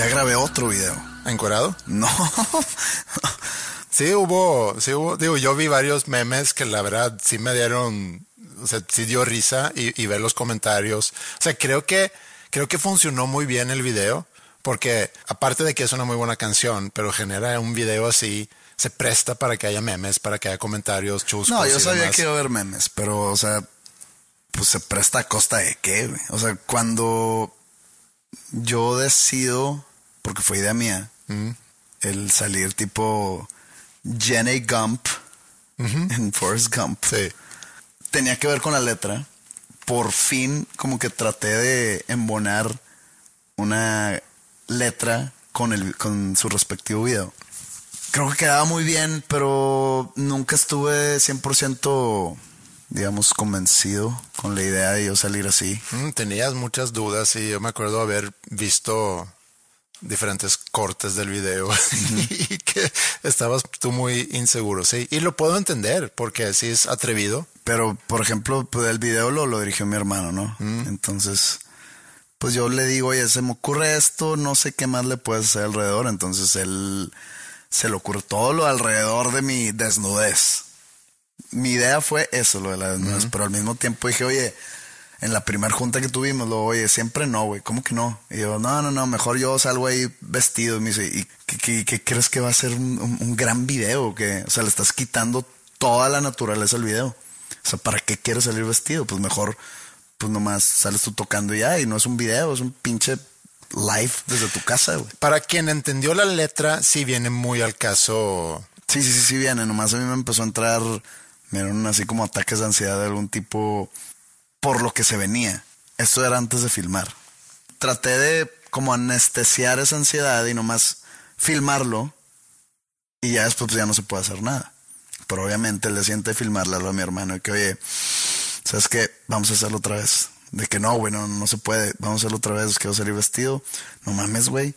Ya grabé otro video. ¿Encuerado? No. Sí hubo, sí hubo, digo, yo vi varios memes que la verdad sí me dieron, o sea, sí dio risa y, y ver los comentarios. O sea, creo que, creo que funcionó muy bien el video, porque aparte de que es una muy buena canción, pero genera un video así, se presta para que haya memes, para que haya comentarios chuscos. No, yo y sabía demás. que iba a haber memes, pero, o sea, pues se presta a costa de qué, güey? O sea, cuando yo decido, porque fue idea mía, Mm. el salir tipo Jenny Gump en Forrest Gump, Sí. tenía que ver con la letra. Por fin, como que traté de embonar una letra con, el, con su respectivo video. Creo que quedaba muy bien, pero nunca estuve 100%, digamos, convencido con la idea de yo salir así. Mm, tenías muchas dudas y yo me acuerdo haber visto diferentes cortes del video y que estabas tú muy inseguro, sí. Y lo puedo entender porque sí es atrevido. Pero, por ejemplo, pues el video lo, lo dirigió mi hermano, ¿no? Entonces, pues yo le digo, oye, se me ocurre esto, no sé qué más le puedes hacer alrededor. Entonces él se le ocurre todo lo alrededor de mi desnudez. Mi idea fue eso, lo de la desnudez, pero al mismo tiempo dije, oye, en la primera junta que tuvimos, lo, oye, siempre no, güey, ¿cómo que no? Y yo, no, no, no, mejor yo salgo ahí vestido. Y me dice, ¿y qué, qué- qué crees que va a ser un, un- un gran video? Que, o sea, le estás quitando toda la naturaleza al video. O sea, ¿para qué quieres salir vestido? Pues mejor, pues nomás sales tú tocando y ya, y no es un video, es un pinche live desde tu casa, güey. Para quien entendió la letra, sí viene muy al caso. Sí, sí, sí, sí viene. Nomás a mí me empezó a entrar, me dieron así como ataques de ansiedad de algún tipo por lo que se venía. Esto era antes de filmar. Traté de como anestesiar esa ansiedad y nomás filmarlo y ya después ya no se puede hacer nada. Pero obviamente le siente filmarle a mi hermano y que, oye, ¿sabes qué? Vamos a hacerlo otra vez. De que no, güey, no, no se puede. Vamos a hacerlo otra vez, quiero salir vestido. No mames, güey.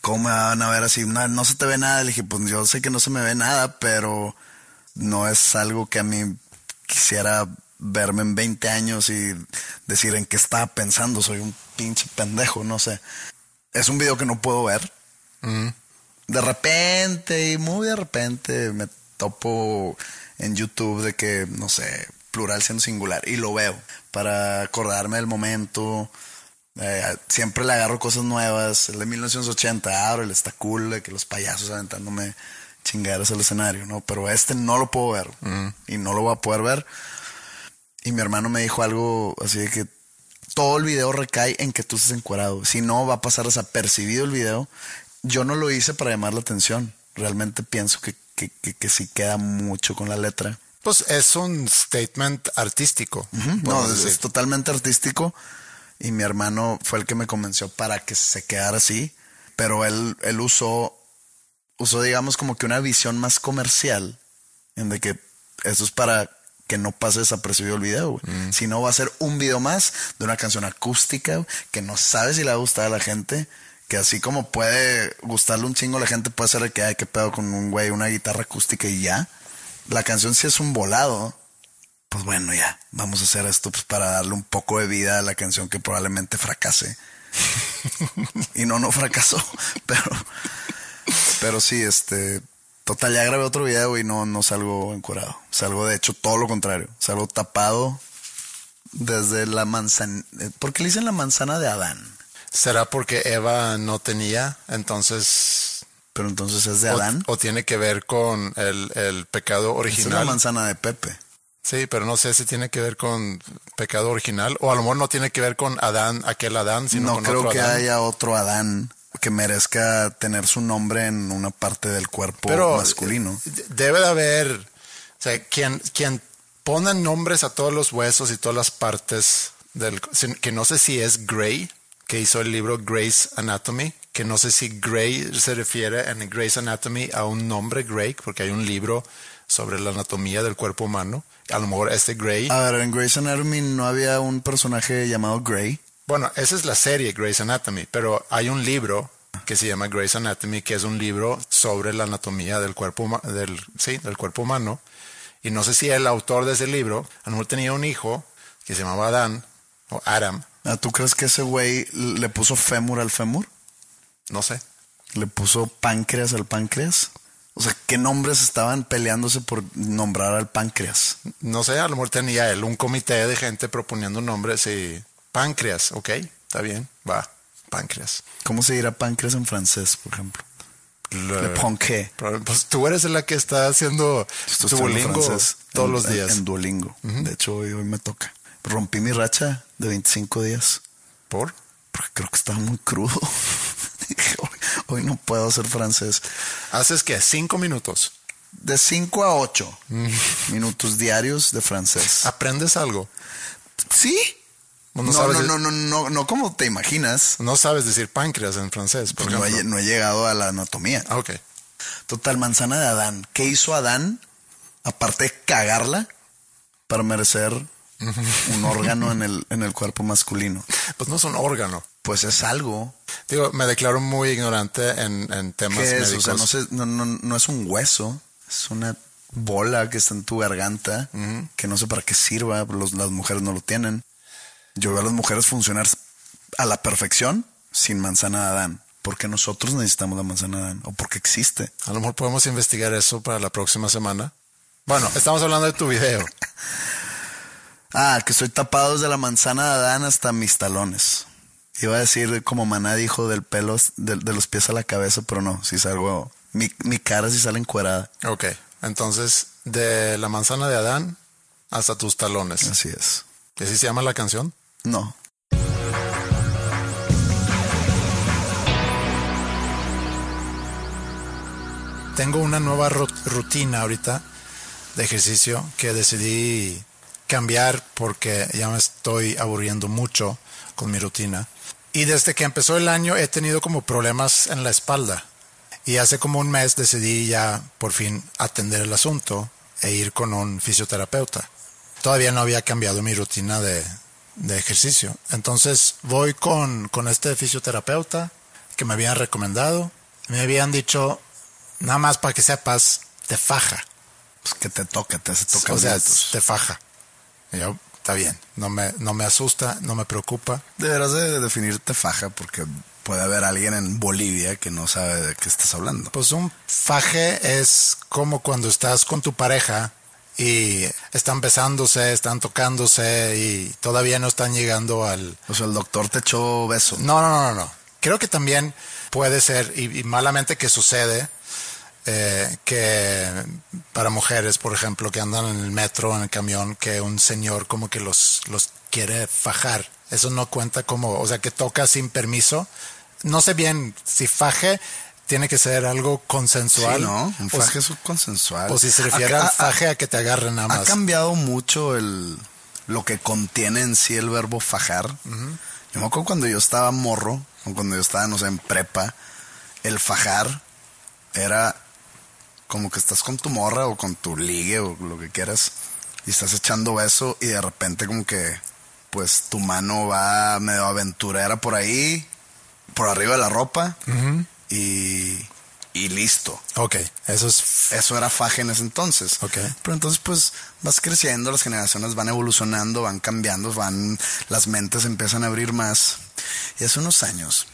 ¿Cómo me van a ver así? No, no se te ve nada. Le dije, pues yo sé que no se me ve nada, pero no es algo que a mí quisiera verme en 20 años y decir en qué estaba pensando. Soy un pinche pendejo, no sé. Es un video que no puedo ver. De repente, y muy de repente, me topo en YouTube de que, no sé, plural siendo singular. Y lo veo para acordarme del momento. Eh, siempre le agarro cosas nuevas. El de 1980, abro, el está cool, de que los payasos aventándome chingaderas al escenario, ¿no? Pero este no lo puedo ver. Y no lo voy a poder ver. Y mi hermano me dijo algo así de que todo el video recae en que tú estés encuadrado. Si no, va a pasar desapercibido el video. Yo no lo hice para llamar la atención. Realmente pienso que, que, que, que sí queda mucho con la letra. Pues es un statement artístico. No, podemos es, decir. es totalmente artístico. Y mi hermano fue el que me convenció para que se quedara así. Pero él, él usó, usó, digamos, como que una visión más comercial. En de que eso es para que no pase desapercibido el video. güey. Si no, va a ser un video más de una canción acústica que no sabe si le va a gustar a la gente. Que así como puede gustarle un chingo a la gente, puede ser que hay que pedo con un güey, una guitarra acústica y ya. La canción sí es un volado pues bueno, ya, vamos a hacer esto pues, para darle un poco de vida a la canción que probablemente fracase. y no, no fracasó, pero, pero sí, este, total, ya grabé otro video y no, no salgo encurado. Salgo, de hecho, todo lo contrario. Salgo tapado desde la manzana. ¿Por qué le dicen la manzana de Adán? ¿Será porque Eva no tenía? Entonces. Pero entonces es de Adán. O, tiene que ver con el, el pecado Es la original. manzana de Pepe. Sí, pero no sé si tiene que ver con pecado original. O a lo mejor no tiene que ver con Adán, aquel Adán, sino No con creo otro que Adán. haya otro Adán que merezca tener su nombre en una parte del cuerpo pero masculino. eh, debe de haber, o sea, quien, quien pone nombres a todos los huesos y todas las partes del, que no sé si es Gray, que hizo el libro Gray's Anatomy, que no sé si Gray se refiere en Gray's Anatomy a un nombre Gray, porque hay un libro sobre la anatomía del cuerpo humano. A lo mejor este Gray. A ver, en Grey's Anatomy no había un personaje llamado Grey. Bueno, esa es la serie Grey's Anatomy, pero hay un libro que se llama Grey's Anatomy, que es un libro sobre la anatomía del cuerpo, del, sí, del cuerpo humano. Y no sé si el autor de ese libro, a lo mejor tenía un hijo que se llamaba Adán, o Adam, Ah, ¿Tú crees que ese güey le puso fémur al fémur? no sé. ¿Le puso páncreas al páncreas? O sea, ¿qué nombres estaban peleándose por nombrar al páncreas? No sé, a lo mejor tenía él un comité de gente proponiendo nombres y páncreas, ok, está bien, va, páncreas. ¿Cómo se dirá páncreas en francés, por ejemplo? Le, Le Pues tú eres la que está haciendo Duolingo francés todos en- los días. En Duolingo. De hecho, hoy, hoy me toca. Rompí mi racha de 25 días. ¿Por? Porque creo que estaba muy crudo. Hoy, hoy no puedo hacer francés. Haces que cinco minutos. De 5 a 8 minutos diarios de francés. ¿Aprendes algo? ¿Sí? No, No, sabes, no, no, no, no, no como te imaginas. no sabes decir páncreas en francés, por no, he, no he llegado a la anatomía. Ah, ok. Total, manzana de Adán. ¿Qué hizo Adán? Aparte de cagarla para merecer un órgano en el, en el cuerpo masculino. Pues no es un órgano. Pues es algo. Digo, me declaro muy ignorante en, en temas ¿Qué es? médicos. O sea, no, sé- no, no, no es un hueso. Es una bola que está en tu garganta que no sé para qué sirva. Los- las mujeres no lo tienen. Yo veo a las mujeres funcionar a la perfección sin manzana de Adán. Porque nosotros necesitamos la manzana de Adán. O porque existe. A lo mejor podemos investigar eso para la próxima semana. Bueno, estamos hablando de tu video. Ah, que estoy tapado desde la manzana de Adán hasta mis talones. Iba a decir como Maná dijo del pelo, de, de los pies a la cabeza, pero no, si salgo, mi, mi cara sí sale encuerada. Ok, entonces, de la manzana de Adán hasta tus talones. Así es. ¿Y así se llama la canción? No. Tengo una nueva ru- rutina ahorita de ejercicio que decidí cambiar porque ya me estoy aburriendo mucho con mi rutina. Y desde que empezó el año he tenido como problemas en la espalda. Y hace como un mes decidí ya por fin atender el asunto e ir con un fisioterapeuta. Todavía no había cambiado mi rutina de, de ejercicio. Entonces voy con, con este fisioterapeuta que me habían recomendado. Me habían dicho, nada más para que sepas, te faja. Pues que te toca, te hace O sea, te faja. Y yo, está bien, no me, no me asusta, no me preocupa. Deberás de definirte faja porque puede haber alguien en Bolivia que no sabe de qué estás hablando. Pues un faje es como cuando estás con tu pareja y están besándose, están tocándose y todavía no están llegando al... O sea, el doctor te echó beso. No, no, no, no, no. Creo que también puede ser, y, y malamente que sucede, eh, que para mujeres, por ejemplo, que andan en el metro, en el camión, que un señor como que los, los quiere fajar. Eso no cuenta como, o sea, que toca sin permiso. No sé bien si faje tiene que ser algo consensual. Sí, ¿no? Un o faje es consensual. O si se refiere Ha- al ha- faje a que te agarren nada Ha más. cambiado mucho el lo que contiene en sí el verbo fajar. Yo me acuerdo cuando yo estaba morro, o cuando yo estaba, no sé, en prepa, el fajar era como que estás con tu morra o con tu ligue o lo que quieras y estás echando beso y de repente como que pues tu mano va medio aventurera por ahí, por arriba de la ropa y, y listo. Ok, eso es eso era faje en ese entonces. Ok. Pero entonces pues vas creciendo, las generaciones van evolucionando, van cambiando, van, las mentes empiezan a abrir más. Y hace unos años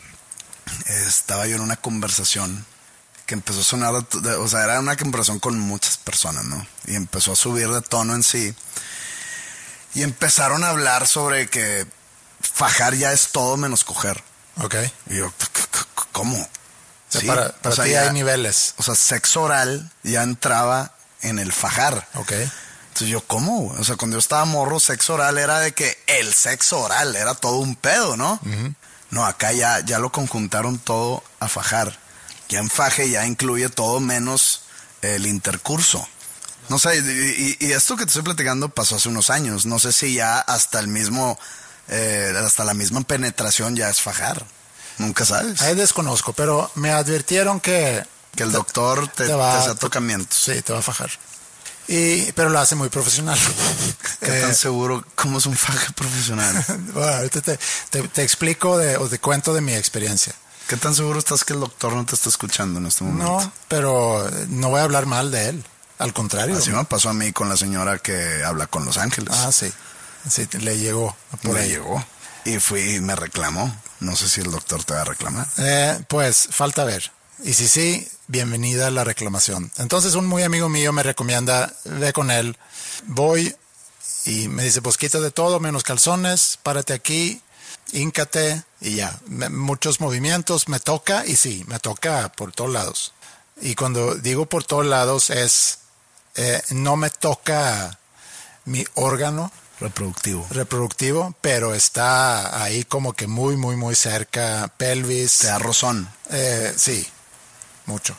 estaba yo en una conversación que empezó a sonar, de- o sea, era una conversación con muchas personas, ¿no? Y empezó a subir de tono en sí. Y empezaron a hablar sobre que fajar ya es todo menos coger. Ok. Y yo, "C- c- c- ¿cómo? O sea, Sí, para, o para sea, ti ya- hay niveles. O sea, sexo oral ya entraba en el fajar. Ok. Entonces yo, ¿cómo? O sea, cuando yo estaba morro, sexo oral era de que el sexo oral era todo un pedo, ¿no? No, acá ya, ya lo conjuntaron todo a fajar. Ya en faje ya incluye todo menos el intercurso. No sé, y esto que te estoy platicando pasó hace unos años. No sé si ya hasta el mismo, eh, hasta la misma penetración ya es fajar. Nunca sabes. Ahí desconozco, pero me advirtieron que... Que el doctor te, te va- te hace tocamientos. Sí, te va a fajar. Y, pero lo hace muy profesional. ¿Qué Eh, tan seguro? ¿Cómo es un faje profesional? bueno, ahorita te, te- te explico de, o te cuento de mi experiencia. ¿Qué tan seguro estás que el doctor no te está escuchando en este momento? No, pero eh, no voy a hablar mal de él. Al contrario. Así me pasó a mí con la señora que habla con Los Ángeles. Ah, sí. Sí, le llegó por me ahí. llegó. Y fui me reclamó. No sé si el doctor te va a reclamar. Eh, pues falta ver. Y si sí, bienvenida a la reclamación. Entonces un muy amigo mío me recomienda, ve con él. Voy y me dice, pues quítate todo menos calzones, párate aquí, híncate y ya. Muchos movimientos, me toca y sí, me toca por todos lados. Y cuando digo por todos lados es, eh, no me toca mi órgano, Reproductivo. reproductivo, pero está ahí como que muy, muy, muy cerca, pelvis. Te da rozón. Eh, sí, mucho.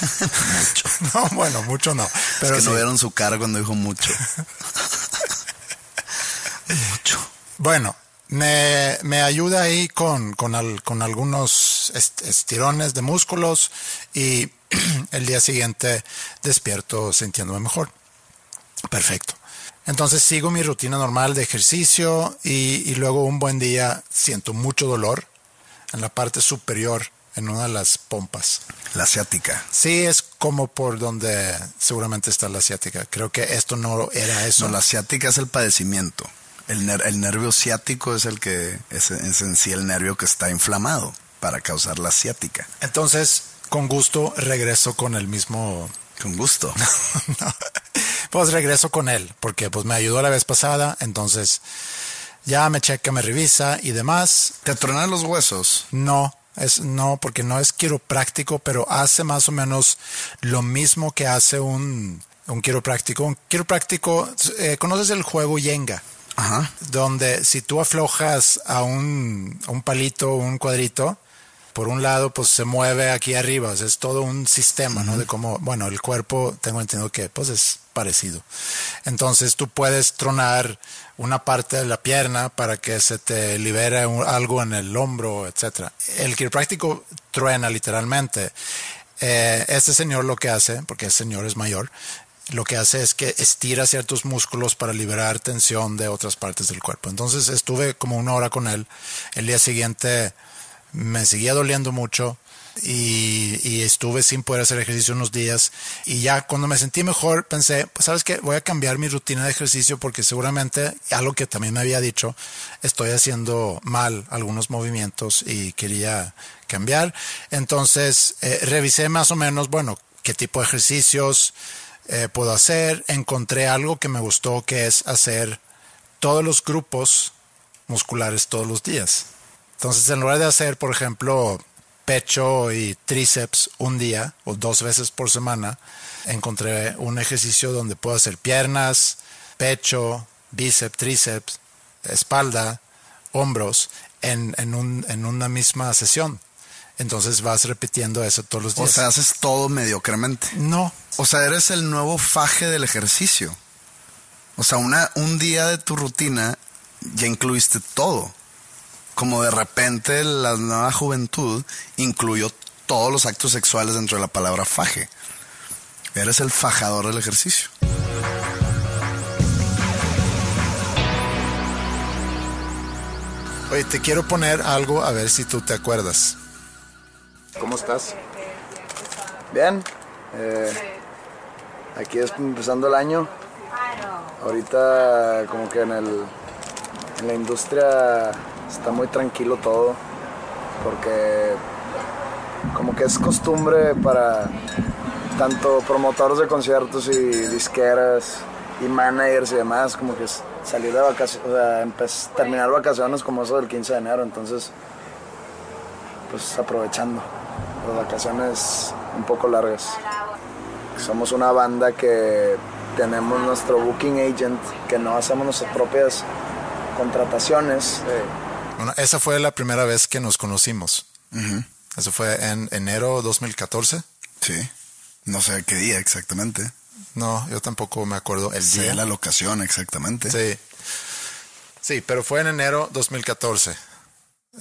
No, bueno, mucho no. Pero es que sí. no vieron su cara cuando dijo mucho. mucho. Bueno, me, me ayuda ahí con, con, al- con algunos est- estirones de músculos y el día siguiente despierto sintiéndome mejor. Perfecto. Entonces sigo mi rutina normal de ejercicio y, y luego un buen día siento mucho dolor en la parte superior, en una de las pompas. La asiática. Sí, es como por donde seguramente está la asiática. Creo que esto no era eso. No, la asiática es el padecimiento. El, ner- el nervio ciático es el que es, es en sí el nervio que está inflamado para causar la asiática. Entonces, con gusto regreso con el mismo. Con gusto. No. Pues regreso con él, porque pues me ayudó la vez pasada, entonces ya me checa, me revisa y demás. Te tronan los huesos. No, es no, porque no es quiropráctico, pero hace más o menos lo mismo que hace un, un quiropráctico. Un quiropráctico, eh, ¿conoces el juego Yenga? Ajá. donde si tú aflojas a un, a un palito, un cuadrito, por un lado, pues se mueve aquí arriba. Es todo un sistema, ¿no? De cómo, bueno, el cuerpo, tengo entendido que pues es parecido. Entonces tú puedes tronar una parte de la pierna para que se te libere algo en el hombro, etcétera. El quiropráctico truena literalmente. Eh, este señor lo que hace, porque el señor es mayor, lo que hace es que estira ciertos músculos para liberar tensión de otras partes del cuerpo. Entonces estuve como una hora con él. El día siguiente me seguía doliendo mucho y, estuve sin poder hacer ejercicio unos días. Y ya cuando me sentí mejor pensé, pues sabes qué, voy a cambiar mi rutina de ejercicio porque seguramente, algo que también me había dicho, estoy haciendo mal algunos movimientos y quería cambiar. Entonces eh, revisé más o menos, bueno, qué tipo de ejercicios eh, puedo hacer. Encontré algo que me gustó, que es hacer todos los grupos musculares todos los días. Entonces, en lugar de hacer, por ejemplo, pecho y tríceps un día o dos veces por semana, encontré un ejercicio donde puedo hacer piernas, pecho, bíceps, tríceps, espalda, hombros en, en, un, en una misma sesión. Entonces vas repitiendo eso todos los O días. sea, haces todo mediocremente. no, O sea, eres el nuevo faje del ejercicio. O sea, una, un día de tu rutina ya incluiste todo. Como de repente la nueva juventud incluyó todos los actos sexuales dentro de la palabra faje. Eres el fajador del ejercicio. Oye, te quiero poner algo a ver si tú te acuerdas. ¿Cómo estás? Bien. Eh, aquí es empezando el año. Ahorita como que en, el, en la industria está muy tranquilo todo, porque como que es costumbre para tanto promotores de conciertos y disqueras y managers y demás, como que salir de vacaciones, terminar vacaciones como eso del 15 de enero, entonces, pues aprovechando las vacaciones un poco largas. Somos una banda que tenemos nuestro booking agent, que no hacemos nuestras propias contrataciones. Bueno, esa fue la primera vez que nos conocimos. Eso fue en enero 2014. Sí. No sé qué día exactamente. No, yo tampoco me acuerdo el sé día. la locación exactamente. Sí. Sí, pero fue en enero 2014.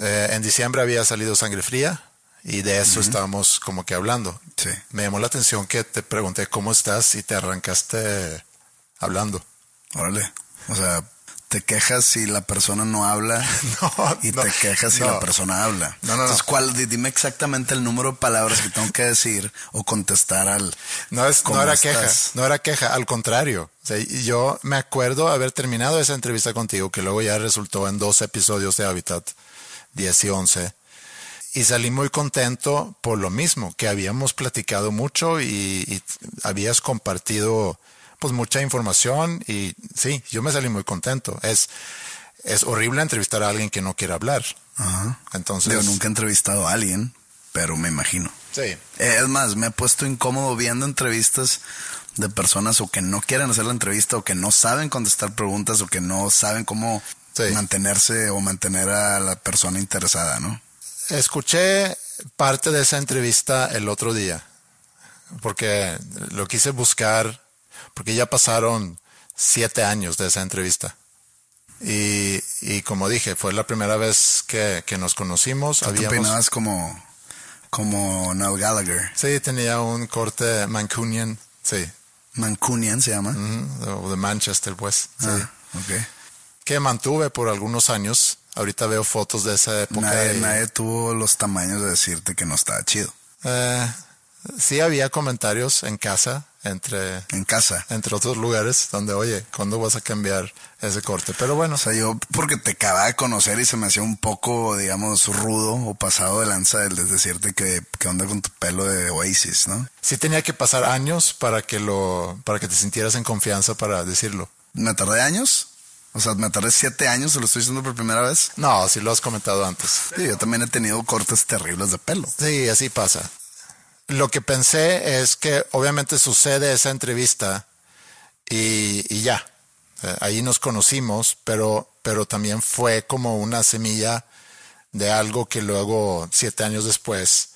Eh, en diciembre había salido Sangre Fría y de eso estábamos como que hablando. Sí. Me llamó la atención que te pregunté cómo estás y te arrancaste hablando. Órale. O sea, te quejas si la persona no habla No, y no, te quejas si no. la persona habla. No, no. Entonces, ¿cuál, di- dime exactamente el número de palabras que tengo que decir o contestar al... No, es, ¿Cómo no era estás? queja, no era queja, al contrario. O sea, yo me acuerdo haber terminado esa entrevista contigo, que luego ya resultó en dos episodios de Habitat, 10 y 11. Y salí muy contento por lo mismo, que habíamos platicado mucho y, y habías compartido pues mucha información y sí, yo me salí muy contento. Es, es horrible entrevistar a alguien que no quiere hablar. Ajá. Entonces, Digo, nunca he entrevistado a alguien, pero me imagino. sí, Eh, Es más, me he puesto incómodo viendo entrevistas de personas o que no quieren hacer la entrevista o que no saben contestar preguntas o que no saben cómo Sí. mantenerse o mantener a la persona interesada, ¿no? Escuché parte de esa entrevista el otro día, porque lo quise buscar, porque ya pasaron siete años de esa entrevista. Y, y como dije, fue la primera vez que, que nos conocimos. Tú Habíamos, peinabas como, como Noel Gallagher. sí, tenía un corte Mancunian, sí, Mancunian se llama. o de Manchester, pues, sí, Ah, ok. que mantuve por algunos años. Ahorita veo fotos de esa época. Nadie, y- nadie tuvo los tamaños de decirte que no estaba chido. Eh, sí había comentarios en casa entre En casa. entre otros lugares donde, oye, ¿cuándo vas a cambiar ese corte? Pero bueno, O sea, yo porque te acababa de conocer y se me hacía un poco, digamos, rudo o pasado de lanza el de decirte que, que onda con tu pelo de Oasis, ¿no? sí tenía que pasar años para que lo, para que te sintieras en confianza para decirlo. ¿Me tardé años? O sea, me tardé siete años, se lo estoy diciendo por primera vez. No, sí lo has comentado antes. Sí, yo también he tenido cortes terribles de pelo. Sí, así pasa. Lo que pensé es que obviamente sucede esa entrevista y, ya. Eh, Ahí nos conocimos, pero, pero también fue como una semilla de algo que luego, siete años después,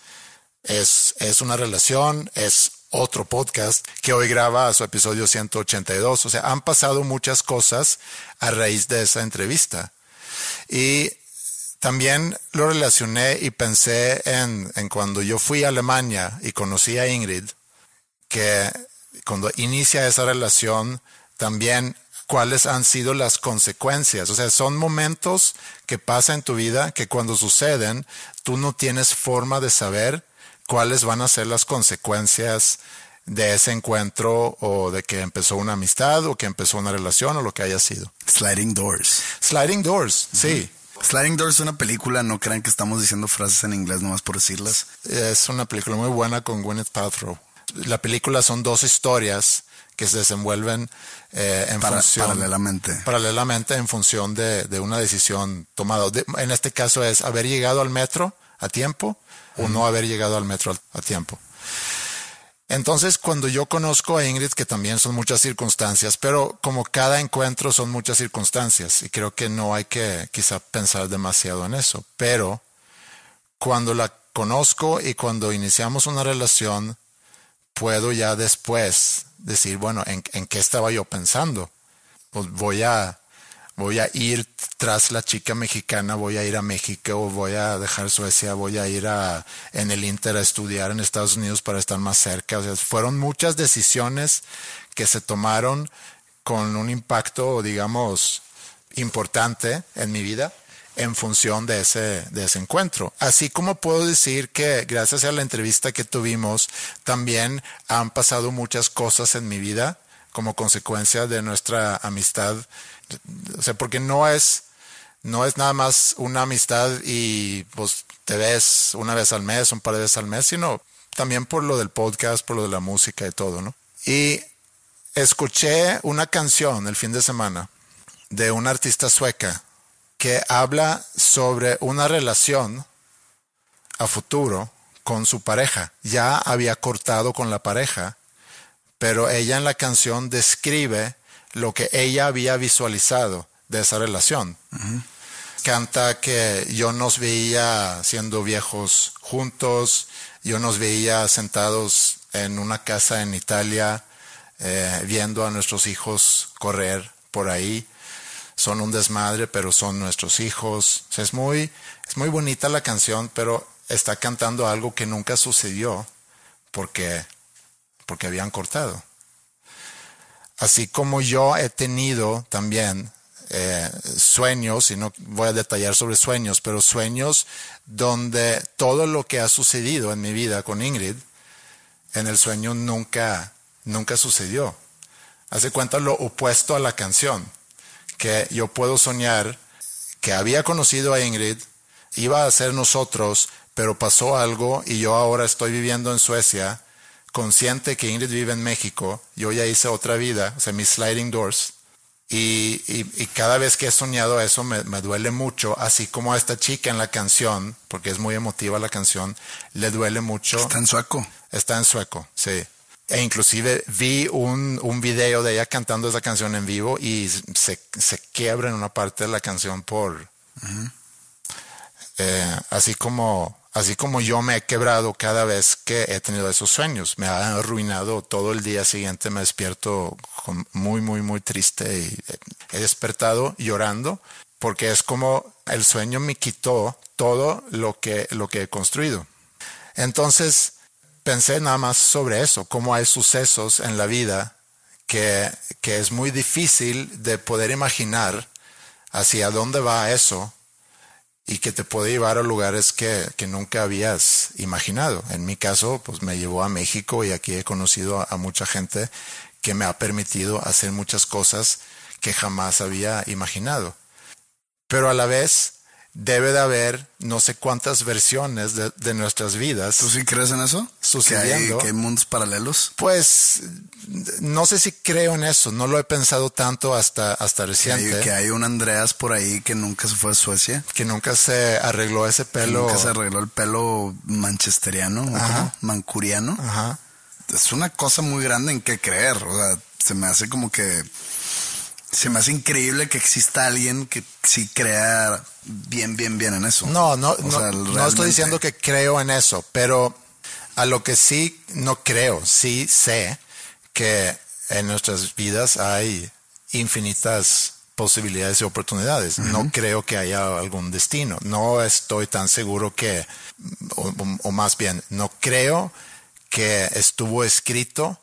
es, es una relación, es otro podcast que hoy graba su episodio 182. O sea, han pasado muchas cosas a raíz de esa entrevista. Y también lo relacioné y pensé en, en cuando yo fui a Alemania y conocí a Ingrid, que cuando inicia esa relación, también cuáles han sido las consecuencias. O sea, son momentos que pasan en tu vida que cuando suceden, tú no tienes forma de saber cuáles van a ser las consecuencias de ese encuentro o de que empezó una amistad o que empezó una relación o lo que haya sido. Sliding Doors. Sliding Doors, sí. Sliding Doors es una película, no crean que estamos diciendo frases en inglés nomás por decirlas. Es una película muy buena con Gwyneth Paltrow. La película son dos historias que se desenvuelven eh, en Para- función paralelamente. paralelamente en función de, de una decisión tomada. De- en este caso es haber llegado al metro a tiempo o no haber llegado al metro a tiempo. Entonces, cuando yo conozco a Ingrid, que también son muchas circunstancias, pero como cada encuentro son muchas circunstancias, y creo que no hay que quizá pensar demasiado en eso, pero cuando la conozco y cuando iniciamos una relación, puedo ya después decir, bueno, ¿en, qué estaba yo pensando? Pues voy a, voy a ir tras la chica mexicana, voy a ir a México, voy a dejar Suecia, voy a ir a, en el Inter a estudiar en Estados Unidos para estar más cerca. O sea, fueron muchas decisiones que se tomaron con un impacto, digamos, importante en mi vida. en función de ese, de ese encuentro. Así como puedo decir que gracias a la entrevista que tuvimos, también han pasado muchas cosas en mi vida como consecuencia de nuestra amistad. O sea, porque no es, no es nada más una amistad y pues te ves una vez al mes, un par de veces al mes, sino también por lo del podcast, por lo de la música y todo, ¿no? Y escuché una canción el fin de semana de una artista sueca que habla sobre una relación a futuro con su pareja. Ya había cortado con la pareja, pero ella en la canción describe lo que ella había visualizado de esa relación. Canta que yo nos veía siendo viejos juntos, yo nos veía sentados en una casa en Italia, eh, viendo a nuestros hijos correr por ahí son un desmadre, pero son nuestros hijos. es muy, es muy bonita la canción, pero está cantando algo que nunca sucedió porque, porque habían cortado. Así como yo he tenido también eh, sueños, y no voy a detallar sobre sueños, pero sueños donde todo lo que ha sucedido en mi vida con Ingrid, en el sueño nunca, nunca sucedió. Hace cuenta lo opuesto a la canción que yo puedo soñar que había conocido a Ingrid, iba a ser nosotros, pero pasó algo y yo ahora estoy viviendo en Suecia, consciente que Ingrid vive en México, yo ya hice otra vida, o sea, mis sliding doors, y, y, cada vez que he soñado eso me, me, duele mucho, así como a esta chica en la canción, porque es muy emotiva la canción, le duele mucho. Está en sueco. Está en sueco, sí. E inclusive vi un, un, video de ella cantando esa canción en vivo y se, se quiebra en una parte de la canción por... eh, así como así como yo me he quebrado cada vez que he tenido esos sueños. Me ha arruinado todo el día siguiente, me despierto muy, muy, muy triste y he despertado llorando porque es como el sueño me quitó todo lo que, lo que he construido. Entonces, pensé nada más sobre eso, cómo hay sucesos en la vida que, que es muy difícil de poder imaginar hacia dónde va eso y que te puede llevar a lugares que, que, nunca habías imaginado. En mi caso, pues me llevó a México y aquí he conocido a, a, mucha gente que me ha permitido hacer muchas cosas que jamás había imaginado. Pero a la vez, debe de haber no sé cuántas versiones de, de nuestras vidas. ¿Tú sí crees en eso? Sucediendo. ¿Que hay, ¿Que hay, mundos paralelos? Pues no sé si creo en eso, no lo he pensado tanto hasta, hasta reciente. Que hay, que hay un Andreas por ahí que nunca se fue a Suecia. Que nunca se arregló ese pelo. Que nunca se arregló el pelo manchesteriano, Ajá. mancuriano. Ajá. Es una cosa muy grande en que creer, o sea, se me hace como que se me hace increíble que exista alguien que sí crea bien, bien, bien en eso. No, no, no, sea, no, estoy diciendo que creo en eso, pero a lo que sí no creo, sí sé que en nuestras vidas hay infinitas posibilidades y oportunidades. Uh -huh. No creo que haya algún destino. No estoy tan seguro que, o, o más bien, no creo que estuvo escrito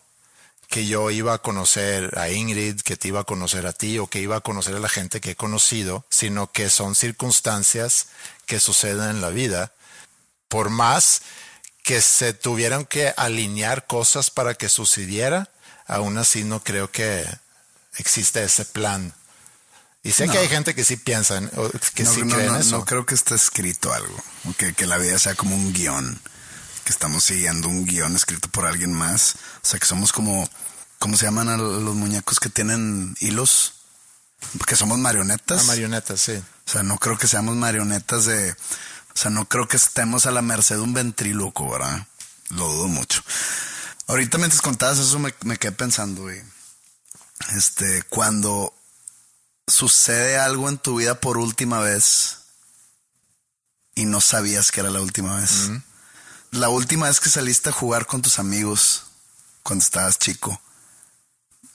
que yo iba a conocer a Ingrid, que te iba a conocer a ti o que iba a conocer a la gente que he conocido, sino que son circunstancias que suceden en la vida. Por más que se tuvieran que alinear cosas para que sucediera, aún así no creo que existe ese plan. Y sé no. que hay gente que sí piensa, en, que no, sí no, cree en eso. No creo que esté escrito algo, que, que la vida sea como un guion que estamos siguiendo un guion escrito por alguien más. O sea, que somos como, ¿cómo se llaman a los muñecos que tienen hilos? Que somos marionetas. Ah, marionetas, sí. O sea, no creo que seamos marionetas de, o sea, no creo que estemos a la merced de un ventríloco, ¿verdad? Lo dudo mucho. Ahorita mientras contabas eso me, me quedé pensando, güey. Este, cuando sucede algo en tu vida por última vez y no sabías que era la última vez. Mm -hmm la última vez que saliste a jugar con tus amigos cuando estabas chico,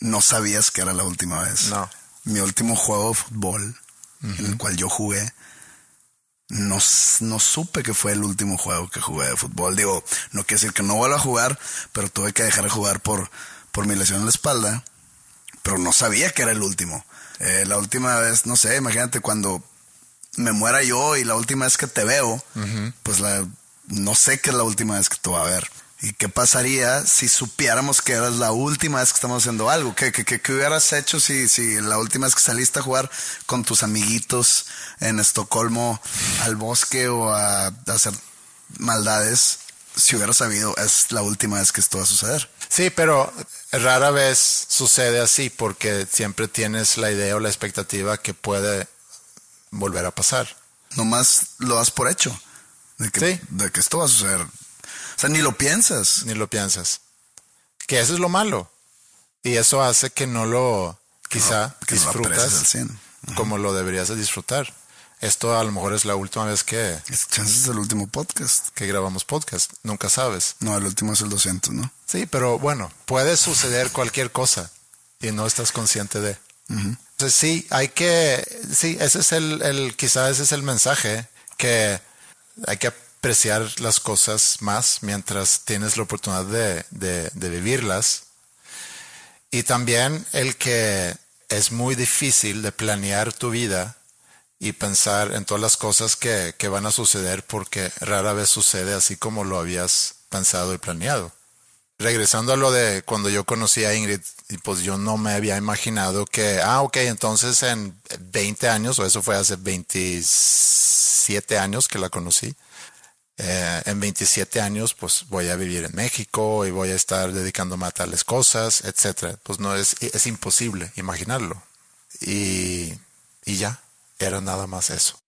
no sabías que era la última vez. No. Mi último juego de fútbol, uh -huh. en el cual yo jugué, no, no supe que fue el último juego que jugué de fútbol. Digo, no quiere decir que no vuelva a jugar, pero tuve que dejar de jugar por, por mi lesión en la espalda. Pero no sabía que era el último. Eh, la última vez, no sé, imagínate cuando me muera yo y la última vez que te veo, pues la, no sé qué es la última vez que te va a ver. ¿Y qué pasaría si supiéramos que eras la última vez que estamos haciendo algo? ¿Qué, qué, qué- qué hubieras hecho si, si la última vez que saliste a jugar con tus amiguitos en Estocolmo al bosque o a, a hacer maldades? Si hubieras sabido, es la última vez que esto va a suceder. Sí, pero rara vez sucede así porque siempre tienes la idea o la expectativa que puede volver a pasar. Nomás lo das por hecho. De que, Sí. de que esto va a suceder. O sea, ni lo piensas. Ni lo piensas. Que eso es lo malo. Y eso hace que no lo quizá no lo disfrutas 100. como lo deberías de disfrutar. Esto a lo mejor es la última vez que, es el último podcast. que grabamos podcast. Nunca sabes. No, el último es el 200, ¿no? Sí, pero bueno, puede suceder cualquier cosa y no estás consciente de. Entonces sí, hay que, sí, ese es el, el, quizá ese es el mensaje, que hay que apreciar las cosas más mientras tienes la oportunidad de, de, vivirlas. Y también el que es muy difícil de planear tu vida y pensar en todas las cosas que, que van a suceder porque rara vez sucede así como lo habías pensado y planeado regresando a lo de cuando yo conocí a Ingrid, pues yo no me había imaginado que, ah, ok, entonces en 20 años, o eso fue hace 27 años que la conocí, eh, en 27 años pues voy a vivir en México y voy a estar dedicándome a tales cosas, etcétera. Pues no es, es imposible imaginarlo. Y, y ya, era nada más eso.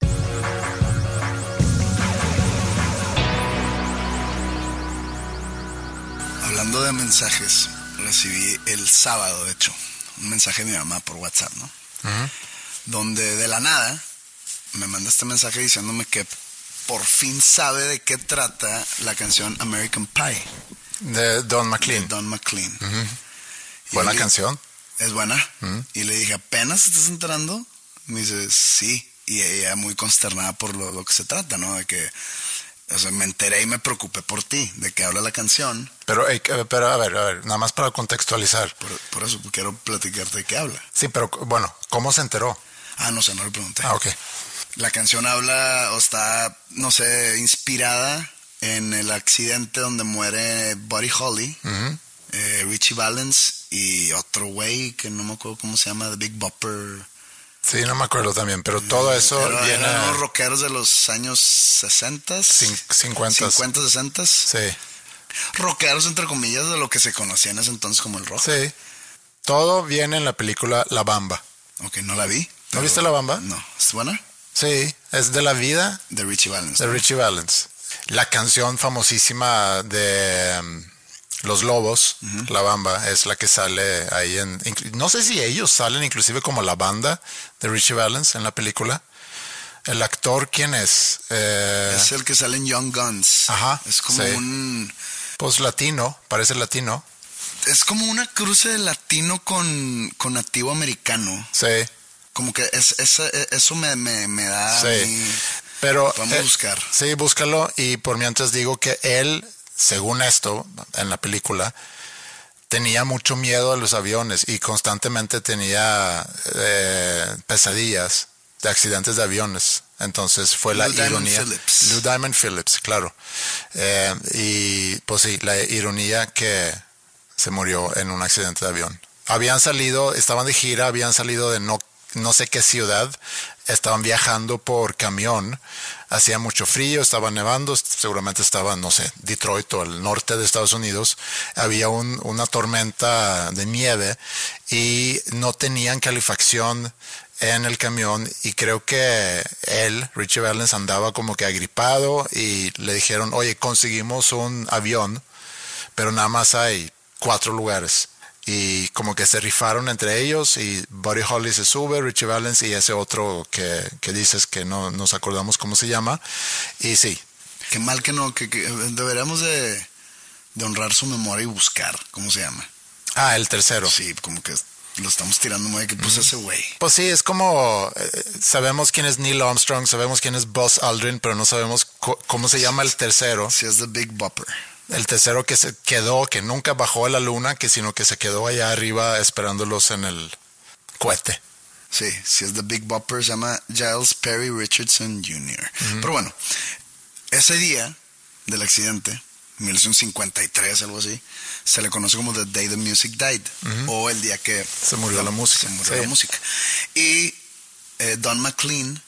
Hablando de mensajes, recibí el sábado, de hecho, un mensaje de mi mamá por WhatsApp, ¿no? Donde de la nada me manda este mensaje diciéndome que por fin sabe de qué trata la canción American Pie De Don de McLean. Don McLean. Buena le- canción. Es buena. Y le dije, ¿apenas estás enterando? Me dice, sí. Y ella muy consternada por lo, lo que se trata, ¿no? De que, o sea, me enteré y me preocupé por ti, de que habla la canción. Pero, eh, pero a ver, a ver, nada más para contextualizar. Por, por eso quiero platicarte de qué habla. Sí, pero bueno, ¿cómo se enteró? Ah, no sé, no le pregunté. Ah, ok. La canción habla o está, no sé, inspirada en el accidente donde muere Buddy Holly, eh, Richie Valens y otro güey que no me acuerdo cómo se llama, The Big Bopper. Sí, no me acuerdo también, pero todo eso Era- viene... Eran unos rockeros de los años 60, Cin- 50. 50, 60. Sí, Rockeros, entre comillas, de lo que se conocía en ese entonces como el rock. sí. Todo viene en la película La Bamba. Ok, no la vi. pero- viste La Bamba? No. ¿Es buena? Sí, es de la vida De Richie Valens. de Richie Valens. La canción famosísima de um, Los Lobos, La Bamba, es la que sale ahí en... No sé si ellos salen inclusive como la banda de Richie Valens en la película. El actor, ¿quién es? Eh, Es el que sale en Young Guns. Ajá, Es como sí. un... pues latino, parece latino. Es como una cruce de latino con, con nativo americano. Sí, Como que es, es- eso me, me, me da... sí. Pero... Vamos a buscar. Sí, búscalo. Y por mientras digo que él, según esto, en la película, tenía mucho miedo a los aviones y constantemente tenía eh, pesadillas de accidentes de aviones. Entonces fue la Diamond ironía. Phillips. Lou Diamond Phillips, claro. Eh, y pues sí, la ironía que se murió en un accidente de avión. Habían salido, estaban de gira, habían salido de no, no sé qué ciudad, estaban viajando por camión, hacía mucho frío, estaba nevando, seguramente estaba, no sé, Detroit o el norte de Estados Unidos, había un- una tormenta de nieve y no tenían calefacción en el camión y creo que él, Richie Valens, andaba como que agripado y le dijeron, oye, conseguimos un avión, pero nada más hay cuatro lugares. Y como que se rifaron entre ellos y Buddy Holly se sube, Richie Valens y ese otro que, que dices que no nos acordamos cómo se llama. Y sí, Qué mal que no, que, que deberíamos de, de honrar su memoria y buscar, ¿cómo se llama? ah, el tercero. Sí, como que lo estamos tirando muy que puso ese güey. Pues sí, es como eh, sabemos quién es Neil Armstrong, sabemos quién es Buzz Aldrin, pero no sabemos cómo se llama el tercero. Sí, es The Big Bopper. El tercero que se quedó, que nunca bajó a la luna, que sino que se quedó allá arriba esperándolos en el cohete. Sí, sí es The Big Bopper, se llama Giles Perry Richardson Jr. Pero bueno, ese día del accidente, 1953, algo así, se le conoce como The Day the Music Died, o el día que Se murió la música, Se murió sí. la música. Y eh, Don McLean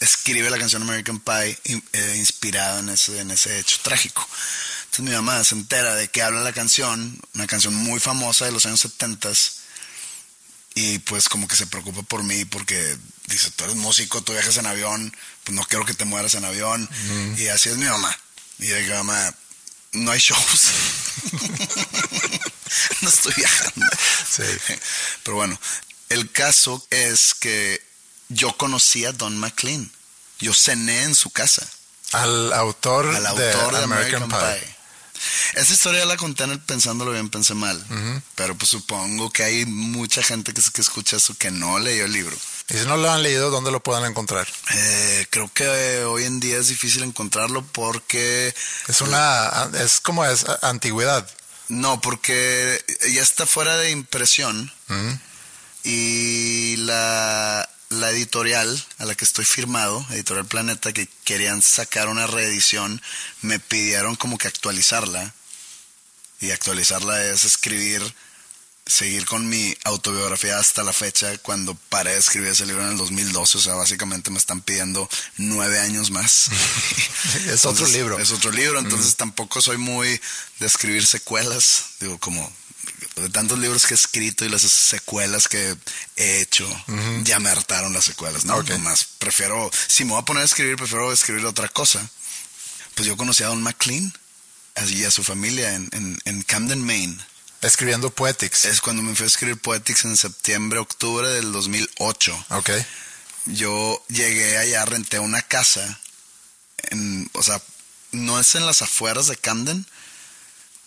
escribe la canción American Pie eh, inspirada en ese, en ese hecho trágico. Entonces mi mamá se entera de que habla la canción, una canción muy famosa de los años 70 y pues como que se preocupa por mí porque dice, tú eres músico, tú viajas en avión, pues no quiero que te mueras en avión. Y así es mi mamá. Y yo digo, mamá, no hay shows. no estoy viajando. Sí. Pero bueno, el caso es que yo conocí a Don McLean. Yo cené en su casa, Al autor, al autor de de American, Pie. Esa historia la conté en el Pensándolo Bien, Pensé Mal. Pero pues supongo que hay mucha gente que, que escucha eso que no leyó el libro. Y si no lo han leído, ¿dónde lo puedan encontrar? Eh, creo que eh, hoy en día es difícil encontrarlo porque... Es una, es como es antigüedad. No, porque ya está fuera de impresión y la, la editorial a la que estoy firmado, Editorial Planeta, que querían sacar una reedición, me pidieron como que actualizarla. Y actualizarla es escribir, seguir con mi autobiografía hasta la fecha, cuando paré de escribir ese libro en el 2012. O sea, básicamente me están pidiendo nueve años más. Es otro libro. Es otro libro, entonces tampoco soy muy de escribir secuelas. Digo, como de tantos libros que he escrito y las secuelas que he hecho, ya me hartaron las secuelas, ¿no? Ok. Nomás prefiero, si me voy a poner a escribir, prefiero escribir otra cosa. Pues yo conocí a Don McLean y a su familia en, en, en Camden, Maine. Escribiendo Poetics. Es cuando me fui a escribir Poetics en septiembre, octubre del 2008 Ok. yo llegué allá, renté una casa, en, o sea, no es en las afueras de Camden,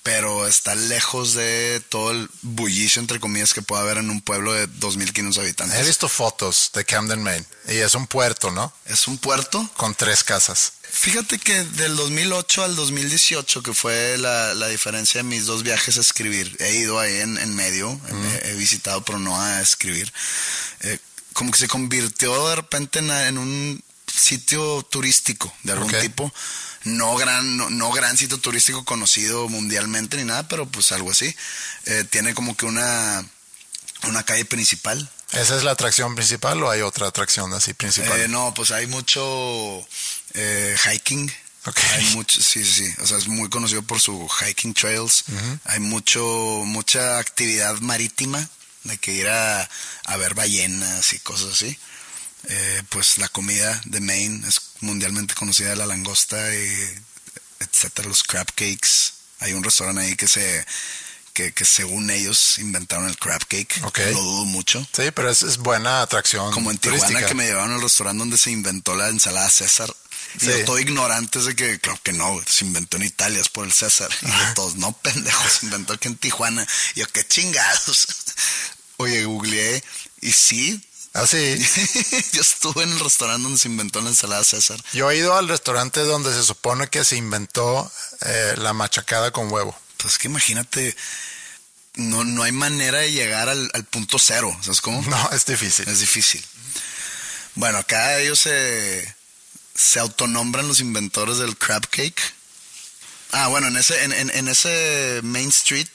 pero está lejos de todo el bullicio, entre comillas, que puede haber en un pueblo de 2.500 He habitantes. visto fotos de Camden, Maine. Y es un puerto, ¿no? Es un puerto. Con tres casas. Fíjate que del 2008 al 2018, que fue la, la diferencia de mis dos viajes a escribir, he ido ahí en, en medio, he, he visitado, pero no a escribir. Eh, como que se convirtió de repente en, en un sitio turístico de algún tipo. No gran, no, no gran sitio turístico conocido mundialmente ni nada, pero pues algo así. Eh, tiene como que una, una calle principal. ¿Esa es la atracción principal o hay otra atracción así principal? Eh, no, pues hay mucho eh, hiking. Ok. Hay mucho, sí, sí, sí. O sea, es muy conocido por su hiking trails. Hay mucho, mucha actividad marítima, de que ir a, a ver ballenas y cosas así. Eh, pues la comida de Maine es mundialmente conocida, la langosta y etcétera, los crab cakes. Hay un restaurante ahí que se, que, que según ellos inventaron el crab cake. Ok. Lo dudo mucho. Sí, pero es, es buena atracción. Como en Tijuana turística. que me llevaron al restaurante donde se inventó la ensalada César. Y Sí. yo todo ignorante de que, claro que no, se inventó en Italia, es por el César. Y yo todos, no, pendejos, se inventó aquí en Tijuana. Y yo, qué chingados. Oye, googleé y sí, Ah, sí. yo estuve en el restaurante donde se inventó la ensalada César. Yo he ido al restaurante donde se supone que se inventó eh, la machacada con huevo. Pues que imagínate, no, no hay manera de llegar al, al punto cero, ¿sabes cómo? No, es difícil. Es difícil. Bueno, acá ellos se, se autonombran los inventores del crab cake. Ah, bueno, en ese, en, en- en ese Main Street,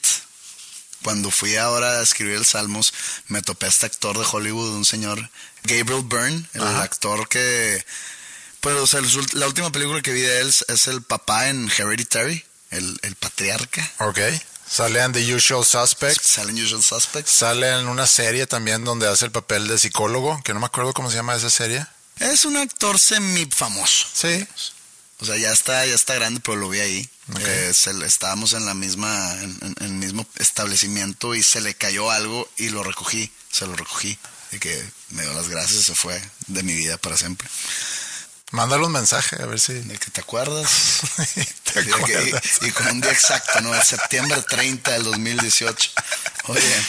cuando fui ahora a escribir el Salmos, me topé a este actor de Hollywood, un señor, Gabriel Byrne, el Ajá. actor que... Pues, o sea, la última película que vi de él es- el papá en Hereditary, el, el patriarca. Ok. Sale en The Usual Suspects. Salen Usual Suspects. Sale en una serie también donde hace el papel de psicólogo, que no me acuerdo cómo se llama esa serie. Es un actor semi famoso. Sí. O sea, ya está, ya está grande, pero lo vi ahí. Ok. Eh, se estábamos en la misma, en, en- el mismo establecimiento y se le cayó algo y lo recogí, se lo recogí. Y que me dio las gracias, se fue de mi vida para siempre. Mándale un mensaje, a ver si De que te acuerdas. te Y, de que- acuerdas. y- y con un día exacto, ¿no? El septiembre 30 del 2018. Oye,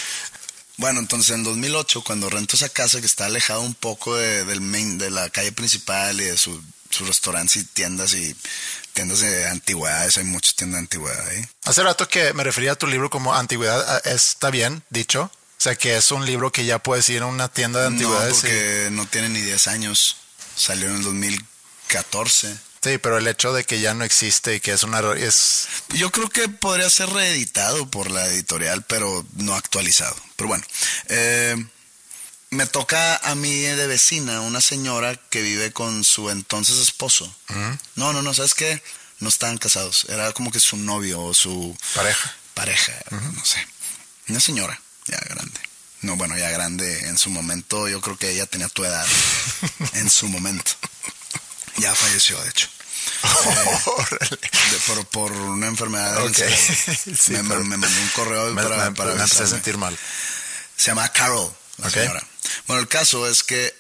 bueno, entonces en 2008, cuando rento esa casa que está alejado un poco de, del main, de la calle principal y de su, sus restaurantes y tiendas y tiendas de antigüedades, hay muchas tiendas de antigüedades ahí. Hace rato que me refería a tu libro como antigüedad, ah, está bien dicho, O sea, que es un libro que ya puedes ir a una tienda de No, antigüedades. y- porque no tiene ni 10 años. Salió en el 2014. Sí, pero el hecho de que ya no existe y que es una... es Yo creo que podría ser reeditado por la editorial, pero no actualizado. Pero bueno, eh, me toca a mí de vecina una señora que vive con su entonces esposo. No, no, no, ¿sabes qué? No estaban casados. Era como que su novio o su pareja. pareja, no sé. Una señora, ya grande. No, bueno, ya grande en su momento. Yo creo que ella tenía tu edad en su momento. Ya falleció, de hecho. Órale. De- por, por una enfermedad del Ok. cerebro. Sí, me, pero- me mandó un correo Me, para, me- para me empecé a sentir mal. Se llama Carol, la Ok. señora. Bueno, el caso es que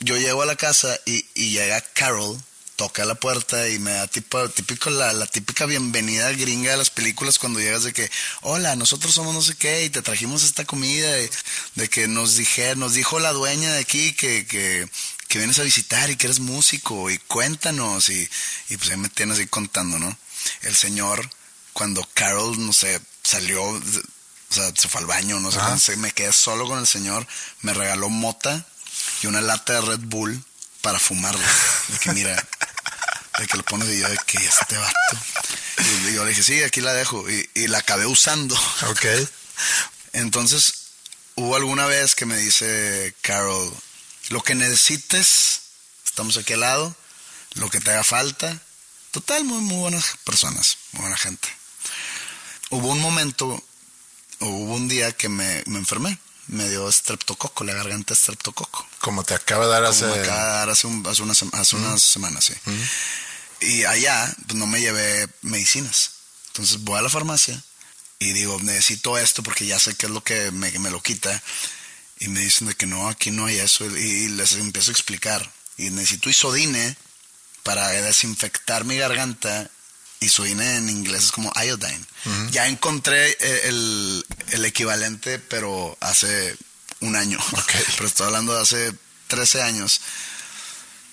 yo llego a la casa y, y llega Carol, toca la puerta y me da tipo, típico la, la típica bienvenida gringa de las películas cuando llegas de que, hola, nosotros somos no sé qué y te trajimos esta comida, de que nos dije, nos dijo la dueña de aquí que, que, que vienes a visitar y que eres músico y cuéntanos y, y pues ahí me tienes ahí contando, ¿no? El señor, cuando Carol, no sé, salió, o sea, se fue al baño, no sé, se- me quedé solo con el señor, me regaló mota y una lata de Red Bull para fumarla. De que mira, de que lo pones y yo de que este vato. Y yo le dije, sí, aquí la dejo. Y, y la acabé usando. Ok. Entonces, hubo alguna vez que me dice Carol, lo que necesites, estamos aquí al lado, lo que te haga falta. Total, muy, muy buenas personas, muy buena gente. Hubo un momento, hubo un día que me, me enfermé. Me dio estreptococo, la garganta estreptococo. Como te acaba de dar hace... Como me acaba de dar hace, un- hace unas, sem- hace unas semanas, sí. Y allá, pues no me llevé medicinas. Entonces voy a la farmacia y digo, necesito esto porque ya sé qué es lo que me, me lo quita. Y me dicen de que no, aquí no hay eso. Y les empiezo a explicar. Y necesito isodine para desinfectar mi garganta. Isodine en inglés es como iodine. Ya encontré eh, el, el equivalente, pero hace un año. Ok. Pero estoy hablando de hace 13 años.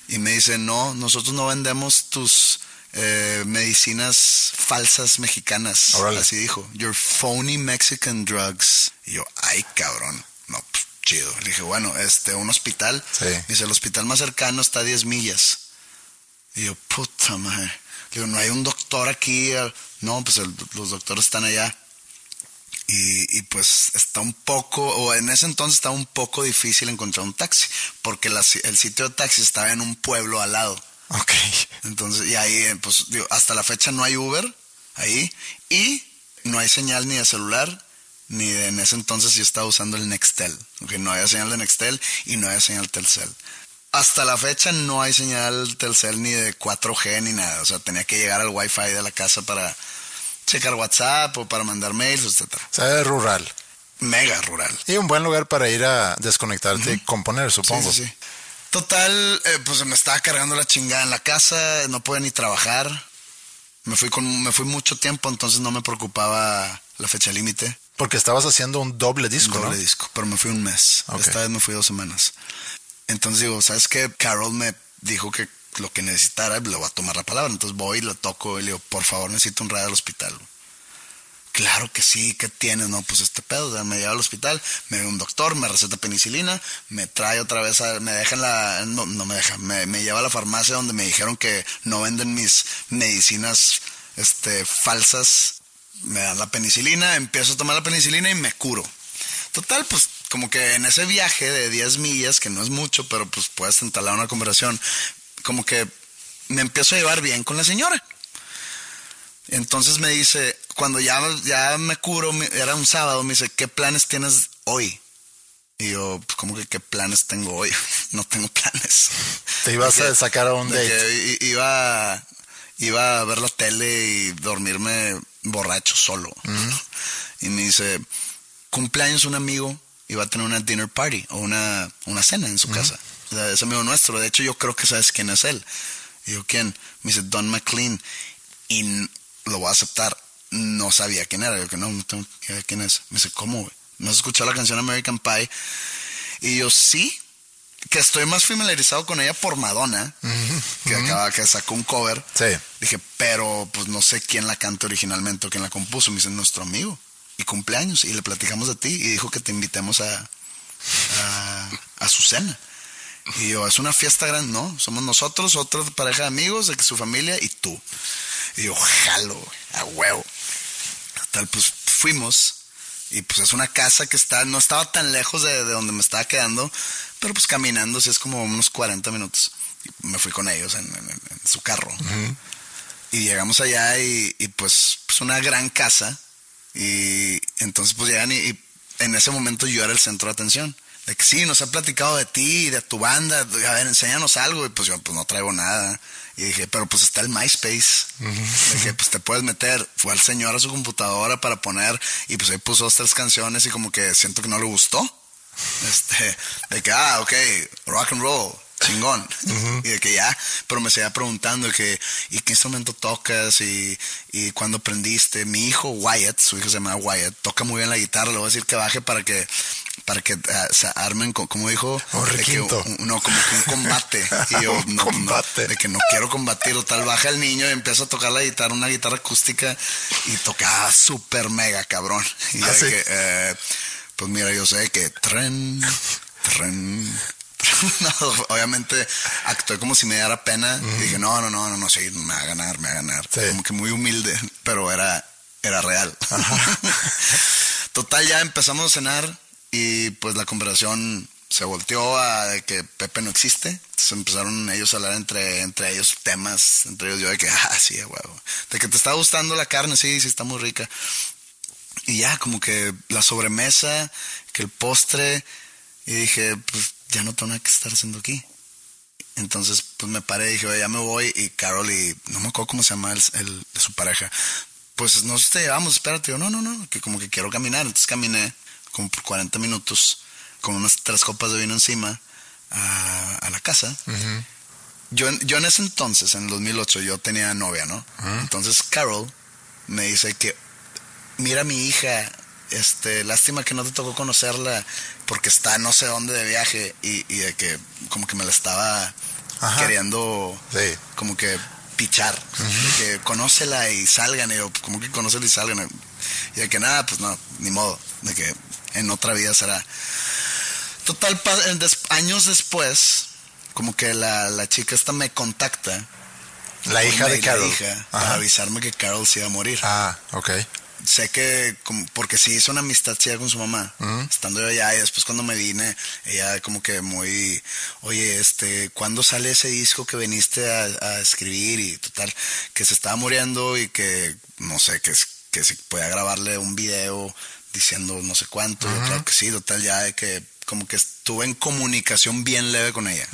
Y me dice, no, nosotros no vendemos tus eh, medicinas falsas mexicanas. Órale. Así dijo, your phony Mexican drugs. Y yo, ay, cabrón. No, pues, chido. Le dije, bueno, este, un hospital. Sí. Dice, el hospital más cercano está a 10 millas. Y yo, puta madre. Digo, no hay un doctor aquí. No, pues el- los doctores están allá. Y, y pues está un poco, o en ese entonces estaba un poco difícil encontrar un taxi, porque la el sitio de taxi estaba en un pueblo al lado. Ok. Entonces, y ahí, eh, pues, digo, hasta la fecha no hay Uber ahí, y no hay señal ni de celular, ni de, en ese entonces yo estaba usando el Nextel, ok, no había señal de Nextel y no había señal Telcel. Hasta la fecha no hay señal Telcel ni de 4G ni nada, o sea, tenía que llegar al Wi-Fi de la casa para checar WhatsApp o para mandar mails, etcétera. O sea, es rural. Mega rural. Y un buen lugar para ir a desconectarte y componer, supongo. Sí, sí, sí. Total, eh, pues me estaba cargando la chingada en la casa, no podía ni trabajar. Me fui con, me fui mucho tiempo, entonces no me preocupaba la fecha límite. Porque estabas haciendo un doble disco, doble ¿no? disco, pero me fui un mes. Esta vez me fui dos semanas. Entonces digo, ¿sabes qué? Carol me dijo que lo que necesitara, le voy a tomar la palabra. Entonces voy y le toco y le digo, por favor, necesito un radio al hospital. Claro que sí, ¿qué tienes? No, pues este pedo, o sea, me lleva al hospital, me ve un doctor, me receta penicilina, me trae otra vez, a- me deja en la, no, no me deja, me, me lleva a la farmacia donde me dijeron que no venden mis medicinas, este, falsas, me dan la penicilina, empiezo a tomar la penicilina y me curo. Total, pues como que en ese viaje de 10 millas, que no es mucho, pero pues puedes entalar una conversación, como que me empiezo a llevar bien con la señora. Entonces me dice, cuando ya, ya me curo, era un sábado, me dice, ¿qué planes tienes hoy? Y yo, pues, ¿cómo que qué planes tengo hoy? no tengo planes. Te ibas De que- a sacar a un de date. que iba, iba a ver la tele y dormirme borracho solo. Y me dice, cumpleaños un amigo y va a tener una dinner party o una, una cena en su casa. O sea, es amigo nuestro. De hecho, yo creo que sabes quién es él. Y yo, ¿quién? Me dice, Don McLean. Y lo voy a aceptar. No sabía quién era. Yo que no, no tengo idea quién es. Me dice, ¿cómo? güey? ¿No has escuchado la canción American Pie? Y yo, sí. Que estoy más familiarizado con ella por Madonna, que acaba que sacó un cover. Sí. Dije, pero pues no sé quién la canta originalmente o quién la compuso. Me dice, nuestro amigo. Y cumpleaños y le platicamos de ti y dijo que te invitemos a, a, a su cena. Y yo, es una fiesta grande, no, somos nosotros, otra pareja de amigos, de que su familia y tú. Y yo, jalo, a huevo. Tal, pues fuimos y pues es una casa que está, no estaba tan lejos de, de donde me estaba quedando, pero pues caminando, sí es como unos 40 minutos. Y me fui con ellos en, en- en su carro. Y llegamos allá y, y, pues, pues una gran casa. Y entonces pues llegan y, y en ese momento yo era el centro de atención. De que sí, nos ha platicado de ti, de tu banda, a ver, enséñanos algo. Y pues yo pues no traigo nada. Y dije, pero pues está el MySpace. Dije, pues te puedes meter. Fue al señor a su computadora para poner y pues ahí puso dos, tres canciones y como que siento que no le gustó. Este, de que, ah, ok, rock and roll, chingón. Y de que ya, pero me seguía preguntando de que, ¿y qué instrumento tocas? Y, y cuándo aprendiste. Mi hijo Wyatt, su hijo se llama Wyatt, toca muy bien la guitarra. Le voy a decir que baje para que, para que ah, se armen, co- como dijo, Un de que un- no, como que un combate. Y yo, no, combate. de que no quiero combatirlo. Tal, baja el niño y empieza a tocar la guitarra, una guitarra acústica, y tocaba súper mega cabrón. Y Ah, ya de sí. que, eh, pues mira, yo sé que tren, tren. No, obviamente actué como si me diera pena. Y dije, no, no, no, no, no, sí, me va a ganar, me va a ganar. Sí. Como que muy humilde, pero era, era real. Total, ya empezamos a cenar y pues la conversación se volteó a de que Pepe no existe. Entonces empezaron ellos a hablar entre, entre ellos temas, entre ellos yo de que, ah, sí, huevo. De que te está gustando la carne, sí, sí, está muy rica. Y ya, como que la sobremesa, que el postre, y dije, pues ya no tengo nada que estar haciendo aquí. Entonces, pues me paré y dije, "Oye, ya me voy. Y Carol y no me acuerdo cómo se llama el, el- de su pareja. Pues no te llevamos, espérate. Yo, no, no, no, que como que quiero caminar. Entonces caminé como por 40 minutos con unas tres copas de vino encima a, a la casa. yo, en- yo en ese entonces, en el 2008, yo tenía novia, ¿no? Entonces Carol me dice que, mira mi hija, este, lástima que no te tocó conocerla porque está no sé dónde de viaje y, y de que como que me la estaba Ajá. queriendo Sí. como que pichar, de que conócela y salgan, y yo, como que conócela y salgan, y de que nada, pues no, ni modo, de que en otra vida será. Total, des- años después, como que la, la chica esta me contacta. La hija de Carol. hija, para avisarme que Carol se iba a morir. Ah, ok. Sé que, como- porque sí hizo una amistad con su mamá, estando yo allá, y después cuando me vine, ella como que muy, oye, este, ¿cuándo sale ese disco que viniste a, a escribir? Y total, que se estaba muriendo y que, no sé, que, que si podía grabarle un video diciendo no sé cuánto, claro que sí, total, ya de que como que estuve en comunicación bien leve con ella.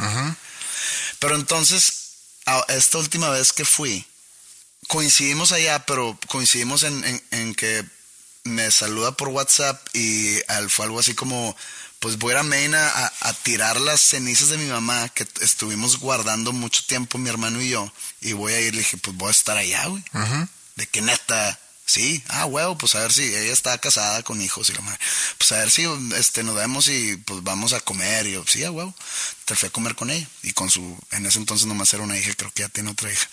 Pero entonces, esta última vez que fui, coincidimos allá, pero coincidimos en, en- en que me saluda por WhatsApp y al- fue algo así como, pues voy a ir a Maine a, tirar las cenizas de mi mamá que estuvimos guardando mucho tiempo mi hermano y yo. Y voy a ir, le dije, pues voy a estar allá, güey. De que neta, sí, ah, huevo, pues a ver si ella está casada con hijos y la madre. Pues a ver si este, nos vemos y pues vamos a comer. Y yo, sí, a huevo. Te fui a comer con ella. Y con su, en ese entonces nomás era una hija, creo que ya tiene otra hija.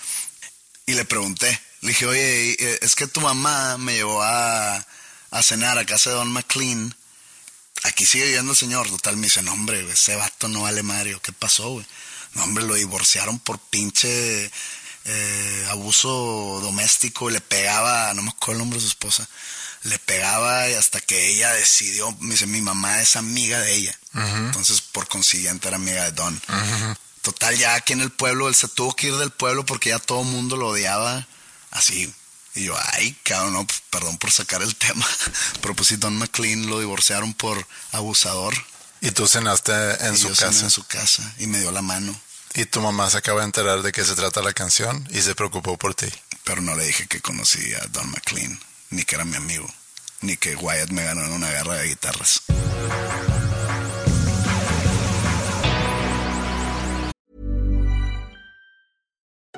Y le pregunté, le dije, oye, eh, es que tu mamá me llevó a, a cenar a casa de Don McLean. Aquí sigue viviendo el señor. Total, me dice, no, hombre, ese vato no vale Mario. ¿Qué pasó, güey? No, hombre, lo divorciaron por pinche eh, abuso doméstico. Le pegaba, no me acuerdo el nombre de su esposa. Le pegaba y hasta que ella decidió, me dice, mi mamá es amiga de ella. Entonces, por consiguiente, era amiga de Don. Total, ya aquí en el pueblo, él se tuvo que ir del pueblo porque ya todo el mundo lo odiaba así. Y yo, ay, cabrón, no, pues, perdón por sacar el tema. Pero pues sí, Don McLean lo divorciaron por abusador. Y tú cenaste en y su yo cené casa. en su casa y me dio la mano. Y tu mamá se acaba de enterar de qué se trata la canción y se preocupó por ti. Pero no le dije que conocí a Don McLean, ni que era mi amigo, ni que Wyatt me ganó en una guerra de guitarras.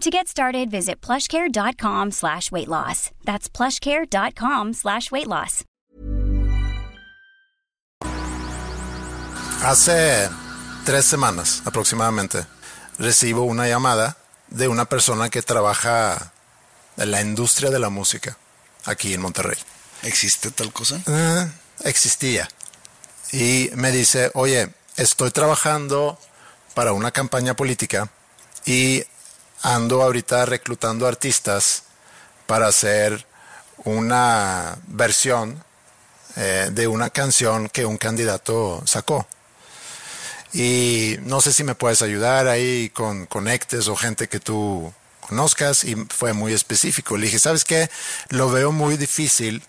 To get started, visit plushcare.com slash weight loss. That's plushcare.com slash weight loss. Hace tres semanas aproximadamente recibo una llamada de una persona que trabaja en la industria de la música aquí en Monterrey. ¿Existe tal cosa? Eh, existía. Y me dice, oye, estoy trabajando para una campaña política y ando ahorita reclutando artistas para hacer una versión eh, de una canción que un candidato sacó. Y no sé si me puedes ayudar ahí con conectes o gente que tú conozcas. Y fue muy específico. Le dije, ¿sabes qué? Lo veo muy difícil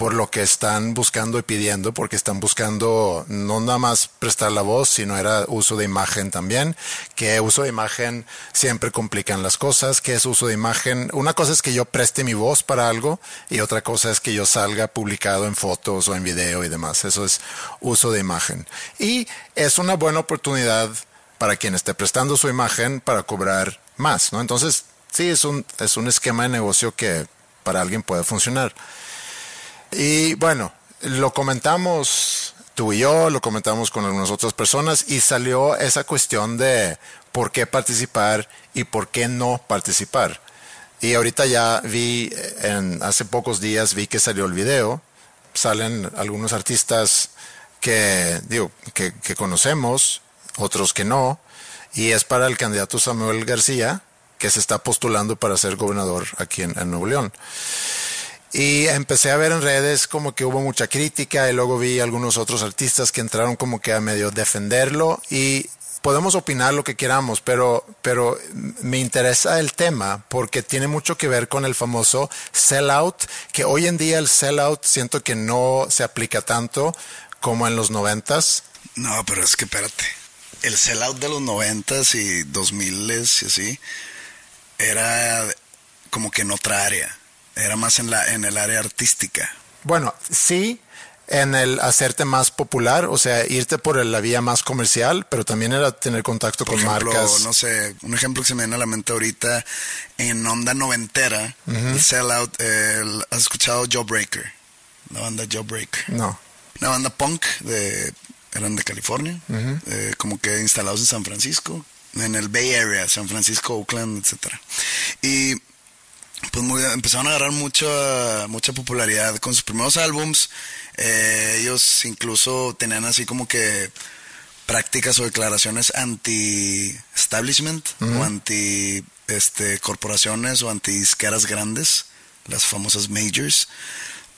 por lo que están buscando y pidiendo, porque están buscando no nada más prestar la voz, sino era uso de imagen también, que uso de imagen siempre complican las cosas, que es uso de imagen. Una cosa es que yo preste mi voz para algo y otra cosa es que yo salga publicado en fotos o en video y demás. Eso es uso de imagen. Y es una buena oportunidad para quien esté prestando su imagen para cobrar más, ¿no? Entonces, sí, es un, es un esquema de negocio que para alguien puede funcionar. Y bueno, lo comentamos tú y yo, lo comentamos con algunas otras personas y salió esa cuestión de por qué participar y por qué no participar. Y ahorita ya vi, en, hace pocos días vi que salió el video, salen algunos artistas que, digo, que, conocemos, otros que no, y es para el candidato Samuel García, que se está postulando para ser gobernador aquí en Nuevo León. Y empecé a ver en redes como que hubo mucha crítica y luego vi algunos otros artistas que entraron como que a medio defenderlo y podemos opinar lo que queramos, pero, pero me interesa el tema porque tiene mucho que ver con el famoso sellout, que hoy en día el sellout siento que no se aplica tanto como en los noventas. No, pero es que espérate. El sellout de los noventas y dos miles y así era como que en otra área. Era más en la en el área artística. Bueno, sí, en el hacerte más popular, o sea, irte por la vía más comercial, pero también era tener contacto Por con ejemplo, marcas. no sé, un ejemplo que se me viene a la mente ahorita, en onda noventera, el sellout, el- ¿has escuchado Jawbreaker? La banda Jawbreaker. No. Una banda punk de eran de California, eh, como que instalados en San Francisco, en el Bay Area, San Francisco, Oakland, etcétera. Y pues muy, empezaron a agarrar mucha mucha popularidad con sus primeros álbums. Eh, ellos incluso tenían así como que prácticas o declaraciones anti-establishment o anti este, corporaciones o anti disqueras grandes, las famosas majors.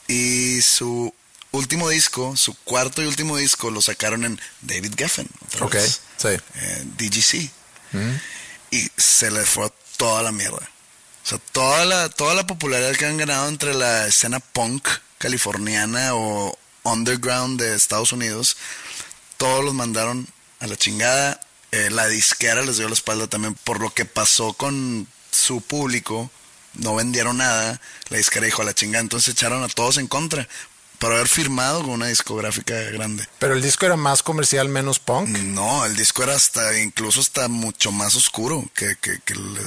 Y su último disco, su cuarto y último disco, lo sacaron en David Geffen. Ok, vez, sí. eh, DGC. Y se le fue toda la mierda. O sea, toda la, toda la popularidad que han ganado entre la escena punk californiana o underground de Estados Unidos, todos los mandaron a la chingada. Eh, la disquera les dio la espalda también por lo que pasó con su público. No vendieron nada. La disquera dijo a la chingada. Entonces echaron a todos en contra por haber firmado con una discográfica grande. Pero el disco era más comercial, menos punk. No, el disco era hasta, incluso hasta mucho más oscuro, que, que,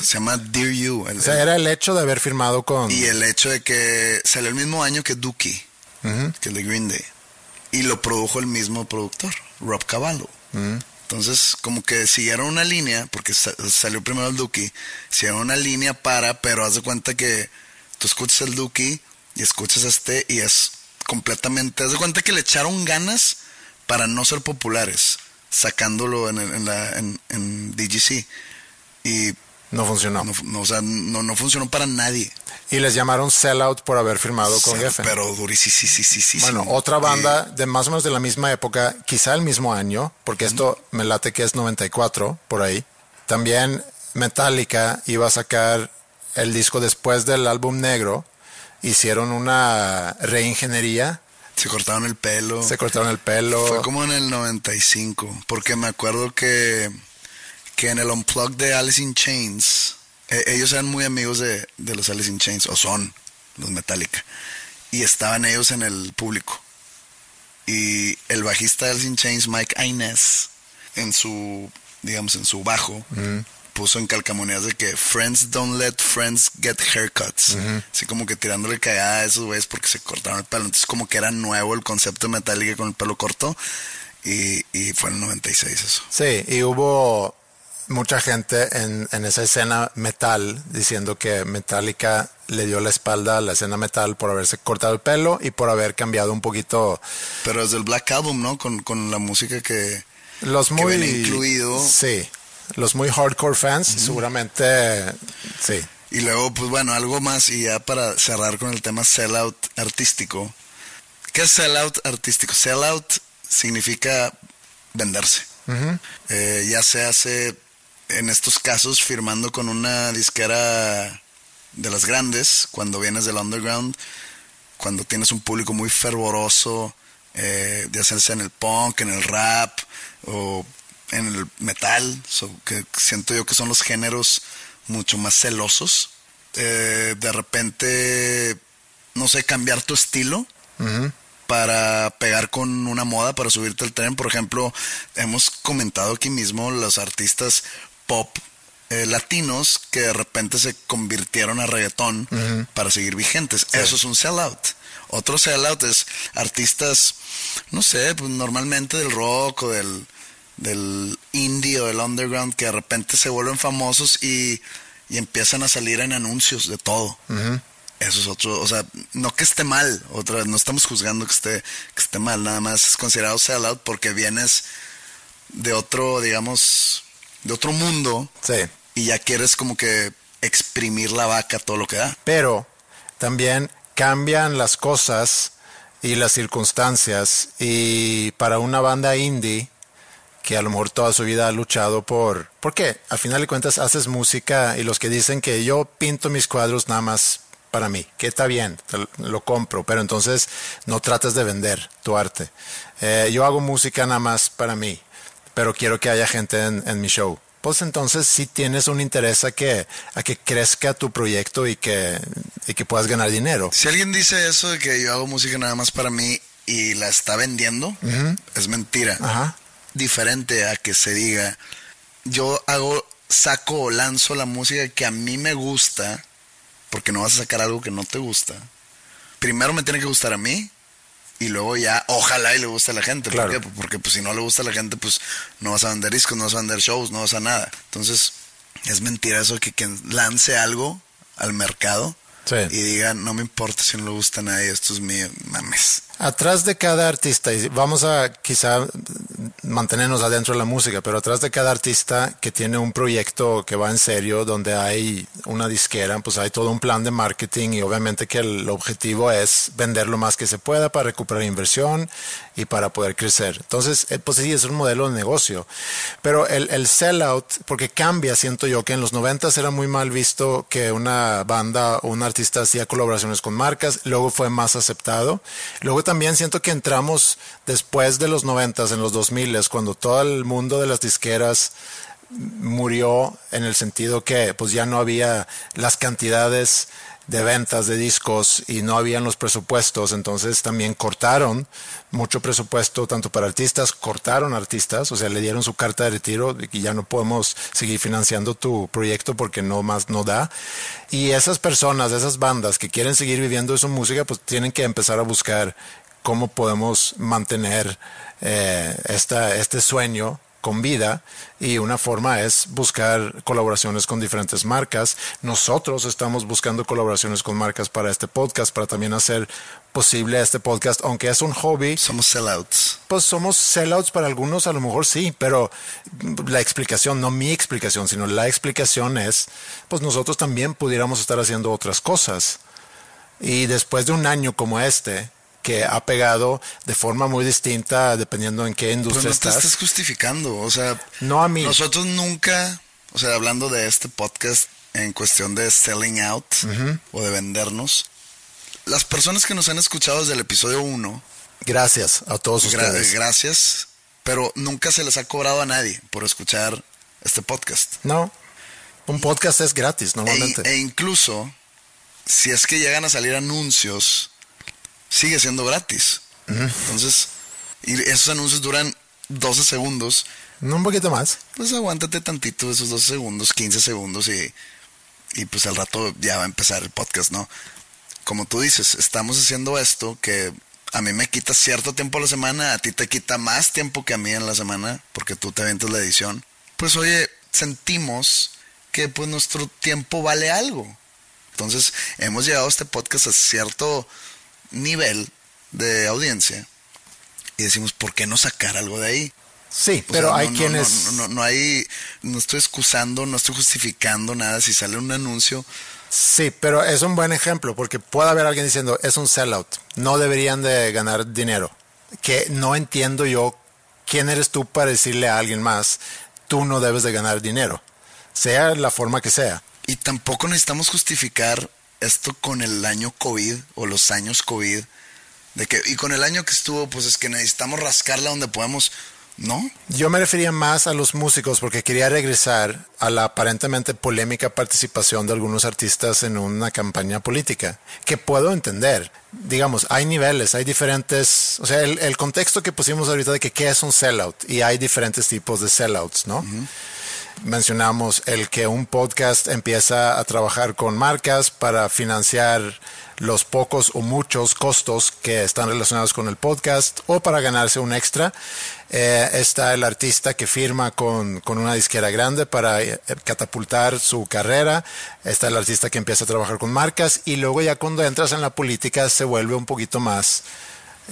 se llama Dear You. El- O sea, era el hecho de haber firmado con... y el hecho de que salió el mismo año que Dookie, que el de Green Day. Y lo produjo el mismo productor, Rob Cavallo. Entonces, como que siguieron una línea, porque sa- salió primero el Dookie, siguieron una línea para, pero haz de cuenta que tú escuchas el Dookie y escuchas este y es completamente, haz de cuenta que le echaron ganas para no ser populares, sacándolo en, en la, en, en DGC. Y No funcionó. no, no, o sea, no, no funcionó para nadie. Y les llamaron Sellout por haber firmado con Sí, Geffen. Pero durísimo. Bueno, otra banda de más o menos de la misma época, quizá el mismo año, porque esto me late que es 94, por ahí. También Metallica iba a sacar el disco después del álbum negro. Hicieron una reingeniería, Se cortaron el pelo. se cortaron el pelo. Fue como en el 95, porque me acuerdo que, que en el Unplugged de Alice in Chains, eh, ellos eran muy amigos de, de los Alice in Chains, o son los Metallica, y estaban ellos en el público. Y el bajista de Alice in Chains, Mike Inez, en su, digamos, en su bajo, puso en calcamonías de que friends don't let friends get haircuts. Así como que tirándole cagada a esos güeyes porque se cortaron el pelo. Entonces como que era nuevo el concepto de Metallica con el pelo corto. Y, y fue en el 96 eso. Sí, y hubo mucha gente en, en esa escena metal diciendo que Metallica le dio la espalda a la escena metal por haberse cortado el pelo y por haber cambiado un poquito Pero desde el Black Album, ¿no? Con, con la música que... los Que muy viene incluido. sí los muy hardcore fans seguramente sí Y luego, pues bueno, algo más y ya para cerrar con el tema sellout artístico. ¿Qué es sellout artístico? Sellout significa venderse. Eh, ya se hace, en estos casos, firmando con una disquera de las grandes, cuando vienes del underground, cuando tienes un público muy fervoroso, eh, ya sea en el punk, en el rap o en el metal, so, que siento yo que son los géneros mucho más celosos. Eh, de repente, no sé, cambiar tu estilo para pegar con una moda, para subirte al tren. Por ejemplo, hemos comentado aquí mismo los artistas pop eh, latinos que de repente se convirtieron a reggaetón para seguir vigentes. Eso es un sellout. Otro sellout es artistas, no sé, pues normalmente del rock o del, del indie o del underground que de repente se vuelven famosos y, y empiezan a salir en anuncios de todo. Eso es otro, o sea, no que esté mal, otra vez, no estamos juzgando que esté, que esté mal, nada más es considerado sellout porque vienes de otro, digamos, de otro mundo sí y ya quieres como que exprimir la vaca todo lo que da. pero también cambian las cosas y las circunstancias y para una banda indie que a lo mejor toda su vida ha luchado por... Porque al final de cuentas haces música y los que dicen que yo pinto mis cuadros nada más para mí, que está bien, lo compro, pero entonces no trates de vender tu arte. Eh, yo hago música nada más para mí, pero quiero que haya gente en, en mi show. Pues entonces sí tienes un interés a que, a que crezca tu proyecto y que, y que puedas ganar dinero. Si alguien dice eso de que yo hago música nada más para mí y la está vendiendo, es mentira. Ajá. Diferente a que se diga, yo hago, saco o lanzo la música que a mí me gusta, porque no vas a sacar algo que no te gusta. Primero me tiene que gustar a mí y luego ya, ojalá y le guste a la gente. Claro. ¿Por qué? Porque pues si no le gusta a la gente, pues no vas a vender discos, no vas a vender shows, no vas a nada. Entonces, es mentira eso que quien lance algo al mercado Sí. y diga, no me importa si no le gusta a nadie, esto es mío, mames. Atrás de cada artista, y vamos a quizá mantenernos adentro de la música, pero atrás de cada artista que tiene un proyecto que va en serio, donde hay una disquera, pues hay todo un plan de marketing y obviamente que el objetivo es vender lo más que se pueda para recuperar inversión y para poder crecer. Entonces, eh, pues sí, es un modelo de negocio. Pero el, el sellout, porque cambia, siento yo, que en los noventas era muy mal visto que una banda o un artista hacía colaboraciones con marcas, luego fue más aceptado. Luego también siento que entramos después de los noventas, en los 2000, cuando todo el mundo de las disqueras murió en el sentido que pues ya no había las cantidades de ventas de discos y no habían los presupuestos, entonces también cortaron mucho presupuesto tanto para artistas, cortaron artistas, o sea, le dieron su carta de retiro y ya no podemos seguir financiando tu proyecto porque no más no da. Y esas personas, esas bandas que quieren seguir viviendo de su música, pues tienen que empezar a buscar cómo podemos mantener eh, esta, este sueño con vida y una forma es buscar colaboraciones con diferentes marcas. Nosotros estamos buscando colaboraciones con marcas para este podcast, para también hacer posible este podcast, aunque es un hobby. Somos sellouts. Pues somos sellouts para algunos, a lo mejor sí, pero la explicación, no mi explicación, sino la explicación es, pues nosotros también pudiéramos estar haciendo otras cosas. Y después de un año como este, que ha pegado de forma muy distinta dependiendo en qué industria Pero no te estás. estás justificando, o sea, No a mí. nosotros nunca, o sea, hablando de este podcast en cuestión de selling out o de vendernos, las personas que nos han escuchado desde el episodio 1, Gracias a todos gra- ustedes. gracias, pero nunca se les ha cobrado a nadie por escuchar este podcast. no, un podcast es gratis E, normalmente. e incluso, si es que llegan a salir anuncios, sigue siendo gratis. Entonces, y esos anuncios duran 12 segundos, no un poquito más. pues aguántate tantito esos 12 segundos, 15 segundos y, y pues al rato ya va a empezar el podcast, ¿no? Como tú dices, estamos haciendo esto que a mí me quita cierto tiempo a la semana, a ti te quita más tiempo que a mí en la semana, porque tú te aventas la edición. Pues oye, sentimos que pues nuestro tiempo vale algo. Entonces hemos llegado a este podcast a cierto nivel de audiencia y decimos, ¿por qué no sacar algo de ahí? Sí, O pero sea, hay no, quienes... No, no, no, no hay. No estoy excusando, no estoy justificando nada. Si sale un anuncio, Sí, pero es un buen ejemplo porque puede haber alguien diciendo es un sellout, no deberían de ganar dinero. Que no entiendo yo quién eres tú para decirle a alguien más, tú no debes de ganar dinero, sea la forma que sea. y tampoco necesitamos justificar esto con el año COVID o los años COVID. De que, y con el año que estuvo, pues es que necesitamos rascarla donde podamos. No, Yo me refería más a los músicos porque quería regresar a la aparentemente polémica participación de algunos artistas en una campaña política, que puedo entender. Digamos, hay niveles, hay diferentes, o sea, el, el contexto que pusimos ahorita de que qué es un sellout y hay diferentes tipos de sellouts, ¿no? Mencionamos el que un podcast empieza a trabajar con marcas para financiar los pocos o muchos costos que están relacionados con el podcast o para ganarse un extra. Eh, está el artista que firma con, con una disquera grande para eh, catapultar su carrera. Está el artista que empieza a trabajar con marcas y luego ya cuando entras en la política se vuelve un poquito más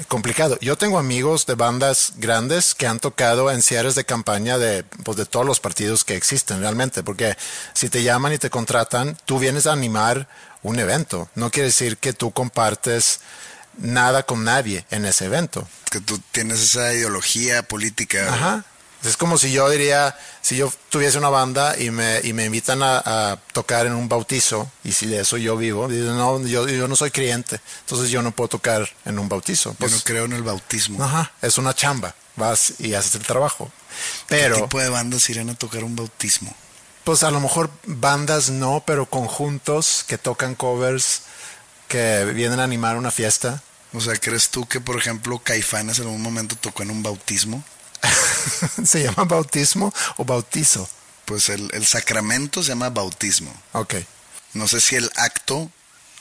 complicado. Yo tengo amigos de bandas grandes que han tocado en cierres de campaña de, pues, de todos los partidos que existen realmente, porque si te llaman y te contratan, tú vienes a animar un evento. No quiere decir que tú compartes nada con nadie en ese evento. que tú tienes esa ideología política. Ajá. Es como si yo diría, si yo tuviese una banda y me, y me invitan a, a tocar en un bautizo, y si de eso yo vivo, digo, no, yo, yo no soy creyente, entonces yo no puedo tocar en un bautizo. Yo Pues, no creo en el bautismo. Ajá, es una chamba. Vas y haces el trabajo. ¿Qué Pero, tipo de bandas irían a tocar un bautismo? pues a lo mejor bandas no, pero conjuntos que tocan covers, que vienen a animar una fiesta. O sea, ¿crees tú que, por ejemplo, Caifanes en algún momento tocó en un bautismo? ¿Se llama bautismo o bautizo? Pues el, el sacramento se llama bautismo. Ok. No sé si el acto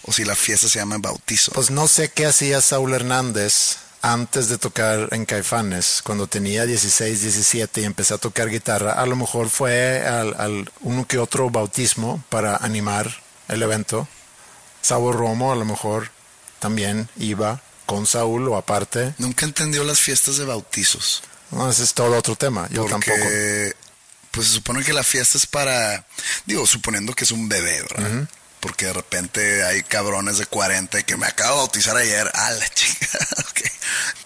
o si la fiesta se llama bautizo. Pues no sé qué hacía Saúl Hernández antes de tocar en Caifanes, cuando tenía 16, 17 y empecé a tocar guitarra. A lo mejor fue al, al uno que otro bautismo para animar el evento. Saúl Romo a lo mejor también iba con Saúl o aparte. Nunca entendió las fiestas de bautizos. No, ese es todo otro tema. Yo porque, tampoco. pues se supone que la fiesta es para, digo, suponiendo que es un bebé, ¿verdad? Porque de repente hay cabrones de 40 que me acabo de bautizar ayer. Ah, la chica.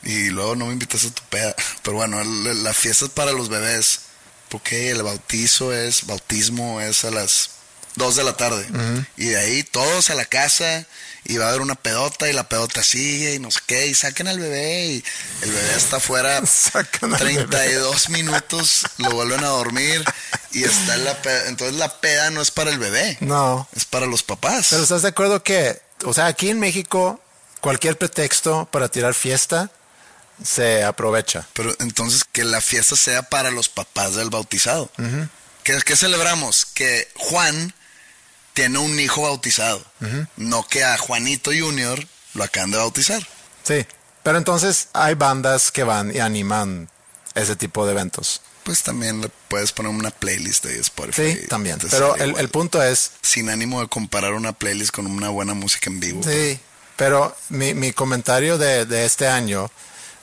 Y luego no me invitas a tu peda. Pero bueno, la fiesta es para los bebés. Porque el bautizo es, bautismo es a las 2 de la tarde. Y de ahí todos a la casa. Y va a haber una pedota y la pedota sigue y no sé qué. Y saquen al bebé y el bebé está afuera Sacan al 32 minutos, lo vuelven a dormir y está en la peda. Entonces la peda no es para el bebé, No. es para los papás. Pero ¿estás de acuerdo que, o sea, aquí en México, cualquier pretexto para tirar fiesta se aprovecha? Pero entonces que la fiesta sea para los papás del bautizado. ¿Qué, qué celebramos? Que Juan tiene un hijo bautizado, no que a Juanito Junior lo acaban de bautizar. Sí, pero entonces hay bandas que van y animan ese tipo de eventos. pues también le puedes poner una playlist de Spotify. Sí, también. Pero el, el punto es, Sin ánimo de comparar una playlist con una buena música en vivo. sí, pero mi, mi comentario de, de este año,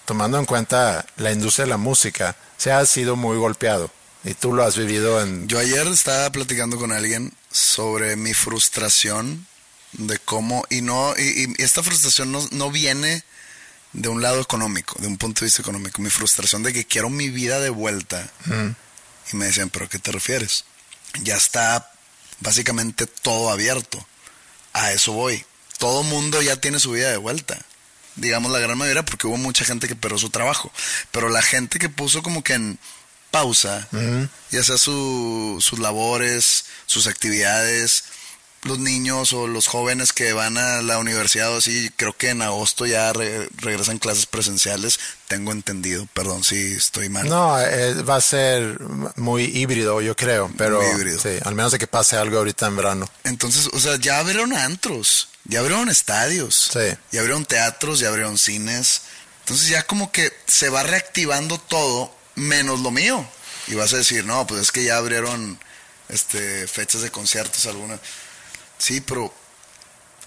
tomando en cuenta la industria de la música, se ha sido muy golpeado. Y tú lo has vivido en... Yo ayer estaba platicando con alguien sobre mi frustración de cómo, y no, y, y esta frustración no, no viene de un lado económico, de un punto de vista económico. Mi frustración de que quiero mi vida de vuelta. Y me decían, ¿pero a qué te refieres? Ya está básicamente todo abierto. A eso voy. Todo mundo ya tiene su vida de vuelta. Digamos la gran mayoría, porque hubo mucha gente que perdió su trabajo. Pero la gente que puso como que en pausa, ya sea su- sus labores, sus actividades, los niños o los jóvenes que van a la universidad o así, creo que en agosto ya re- regresan clases presenciales, tengo entendido, perdón si estoy mal. No, eh, va a ser muy híbrido, yo creo, pero Muy híbrido. sí, al menos de que pase algo ahorita en verano. Entonces, o sea, ya abrieron antros, ya abrieron estadios, Sí. ya abrieron teatros, ya abrieron cines. Entonces ya como que se va reactivando todo menos lo mío. Y vas a decir, no, pues es que ya abrieron este fechas de conciertos algunas. Sí, pero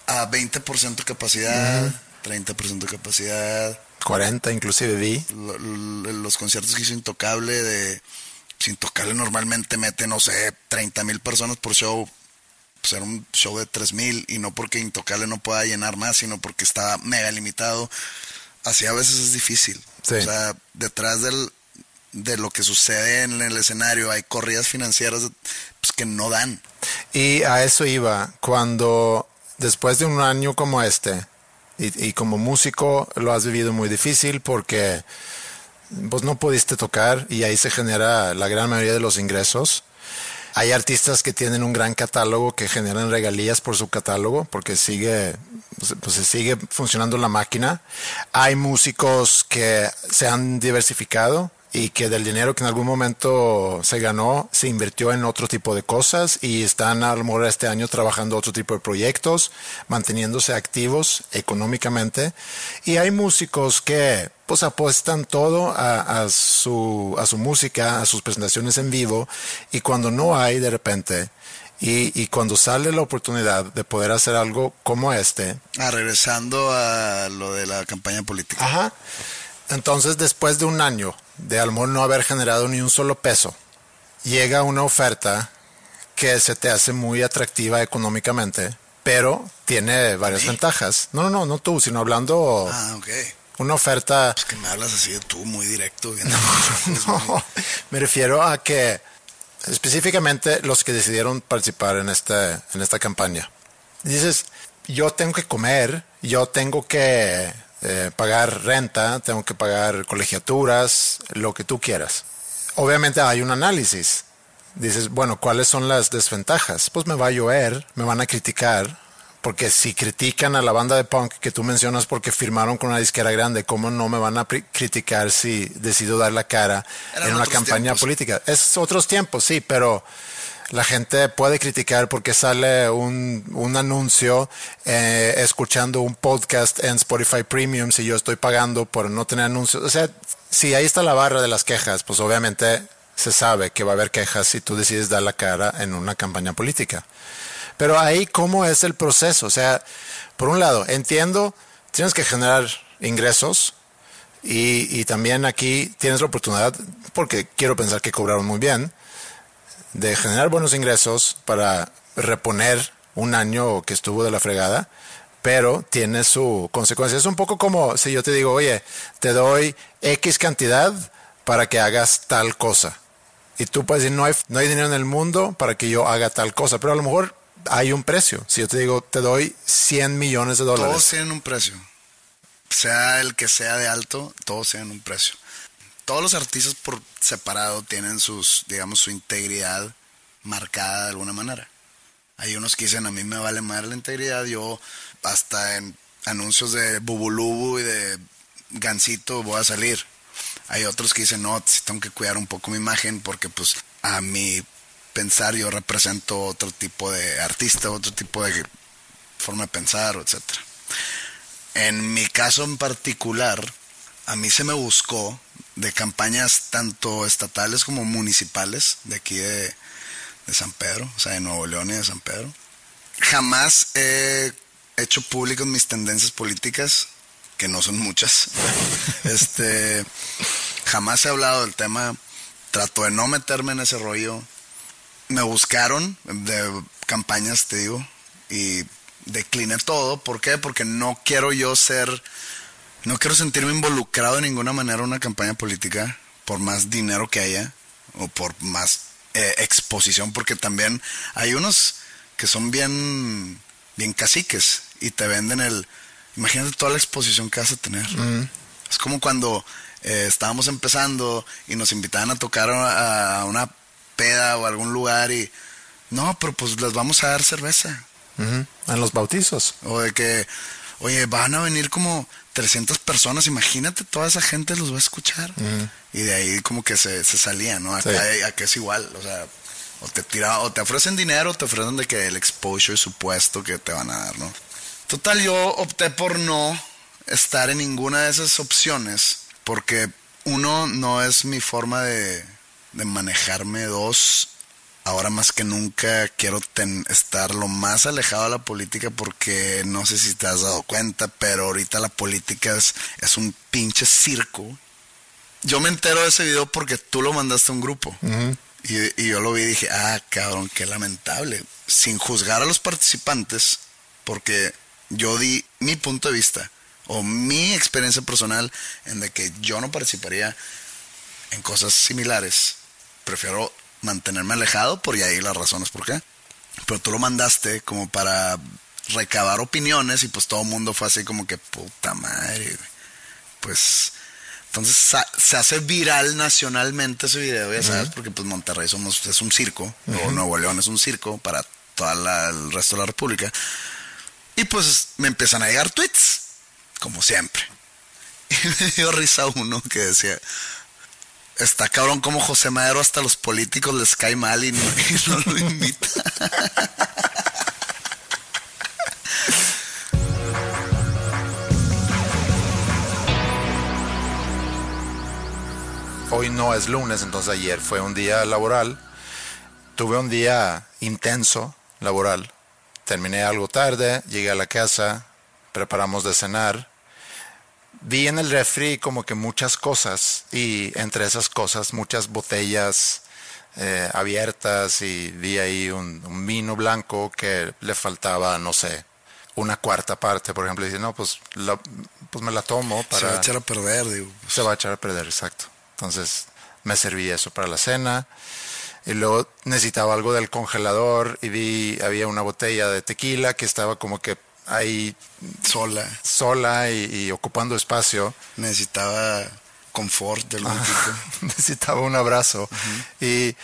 a 20% capacidad, 30% capacidad. 40 inclusive vi. Lo- lo- los conciertos que hizo Intocable de pues, Intocable normalmente mete no sé 30 mil personas por show pues era un show de 3 mil y no porque Intocable no pueda llenar más sino porque está mega limitado así a veces es difícil Sí. o sea detrás del de lo que sucede en el escenario hay corridas financieras pues, que no dan Y a eso iba, cuando después de un año como este, y, como músico lo has vivido muy difícil porque pues no pudiste tocar y ahí se genera la gran mayoría de los ingresos. Hay artistas que tienen un gran catálogo que generan regalías por su catálogo porque sigue, pues, pues, se sigue funcionando la máquina. Hay músicos que se han diversificado y que del dinero que en algún momento se ganó se invirtió en otro tipo de cosas y están a lo mejor este año trabajando otro tipo de proyectos, manteniéndose activos económicamente. Y hay músicos que pues apuestan todo a, a su, a su música, a sus presentaciones en vivo y cuando no hay de repente y, y cuando sale la oportunidad de poder hacer algo como este, ah, regresando a lo de la campaña política Ajá. Entonces, después de un año de a lo mejor no haber generado ni un solo peso, llega una oferta que se te hace muy atractiva económicamente, pero tiene varias ventajas. No, no, no, no tú, sino hablando ah ok una oferta. es que me hablas así de tú muy directo bien No, me refiero a que específicamente los que decidieron participar en este, en esta campaña. Dices, yo tengo que comer, yo tengo que eh, pagar renta, tengo que pagar colegiaturas, lo que tú quieras. Obviamente hay un análisis. Dices, bueno, ¿cuáles son las desventajas? Pues me va a llover, me van a criticar, porque si critican a la banda de punk que tú mencionas porque firmaron con una disquera grande, ¿cómo no me van a criticar si decido dar la cara Eran en una campaña tiempos. política? Es otros tiempos, sí, pero la gente puede criticar porque sale un, un anuncio eh, escuchando un podcast en Spotify Premium si yo estoy pagando por no tener anuncios. O sea, si ahí está la barra de las quejas, pues obviamente se sabe que va a haber quejas si tú decides dar la cara en una campaña política. Pero ahí, ¿cómo es el proceso? O sea, por un lado, entiendo, tienes que generar ingresos y, y también aquí tienes la oportunidad, porque quiero pensar que cobraron muy bien, de generar buenos ingresos para reponer un año que estuvo de la fregada, pero tiene su consecuencia. Es un poco como si yo te digo, oye, te doy X cantidad para que hagas tal cosa. Y tú puedes decir, no hay, no hay dinero en el mundo para que yo haga tal cosa, pero a lo mejor hay un precio. Si yo te digo, te doy 100 millones de Todos dólares. tienen un precio. Sea el que sea de alto, todos tienen un precio. Todos los artistas por separado tienen sus, digamos, su integridad marcada de alguna manera. Hay unos que dicen, a mí me vale más la integridad, yo hasta en anuncios de Bubulubu y de Gansito voy a salir. Hay otros que dicen, no, tengo que cuidar un poco mi imagen porque pues a mi pensar yo represento otro tipo de artista, otro tipo de forma de pensar, etcétera. En mi caso en particular, a mí se me buscó de campañas tanto estatales como municipales de aquí de, de San Pedro, o sea, de Nuevo León y de San Pedro. Jamás he hecho públicas mis tendencias políticas, que no son muchas. este, jamás he hablado del tema. Trato de no meterme en ese rollo. Me buscaron de campañas, te digo, y decliné todo. ¿Por qué? Porque no quiero yo ser, no quiero sentirme involucrado de ninguna manera en una campaña política, por más dinero que haya, o por más eh, exposición, porque también hay unos que son bien, bien caciques y te venden el, imagínate toda la exposición que vas a tener. Es como cuando eh, estábamos empezando y nos invitaban a tocar a, una peda o algún lugar y, no, pero pues les vamos a dar cerveza. En los bautizos. O de que, oye, van a venir como 300 personas, imagínate, toda esa gente los va a escuchar. Y de ahí como que se, se salía, ¿no? Acá, acá es igual, o sea, o te tira, o te ofrecen dinero, o te ofrecen de que el exposure supuesto que te van a dar, ¿no? Total, yo opté por no estar en ninguna de esas opciones, porque uno no es mi forma de, de manejarme, dos, ahora más que nunca quiero estar lo más alejado de la política porque no sé si te has dado cuenta, pero ahorita la política es, es un pinche circo. Yo me entero de ese video porque tú lo mandaste a un grupo. y, y, yo lo vi y dije, ah, cabrón, qué lamentable. Sin juzgar a los participantes, porque yo di mi punto de vista o mi experiencia personal en de que yo no participaría en cosas similares. Prefiero mantenerme alejado, por ahí las razones por qué. Pero tú lo mandaste como para recabar opiniones y pues todo el mundo fue así como que puta madre. Pues entonces se hace viral nacionalmente ese video, ya sabes, porque pues Monterrey somos, es un circo, o Nuevo León es un circo para todo el resto de la República. Y pues me empiezan a llegar tweets, como siempre. Y me dio risa uno que decía, está cabrón como José Madero hasta los políticos les cae mal y no, lo invita. Hoy no es lunes, entonces ayer fue un día laboral. Tuve un día intenso laboral. Terminé algo tarde, llegué a la casa, preparamos de cenar vi en el refri como que muchas cosas y entre esas cosas muchas botellas eh, abiertas y vi ahí un, vino blanco que le faltaba, no sé, una cuarta parte, por ejemplo. Y dije, no, pues, pues me la tomo para... Se va a echar a perder, digo. Pues. Se va a echar a perder, exacto. Entonces me serví eso para la cena. Y luego necesitaba algo del congelador y vi, había una botella de tequila que estaba como que ahí sola. Sola y, ocupando espacio. Necesitaba confort del tipo. Necesitaba un abrazo. Y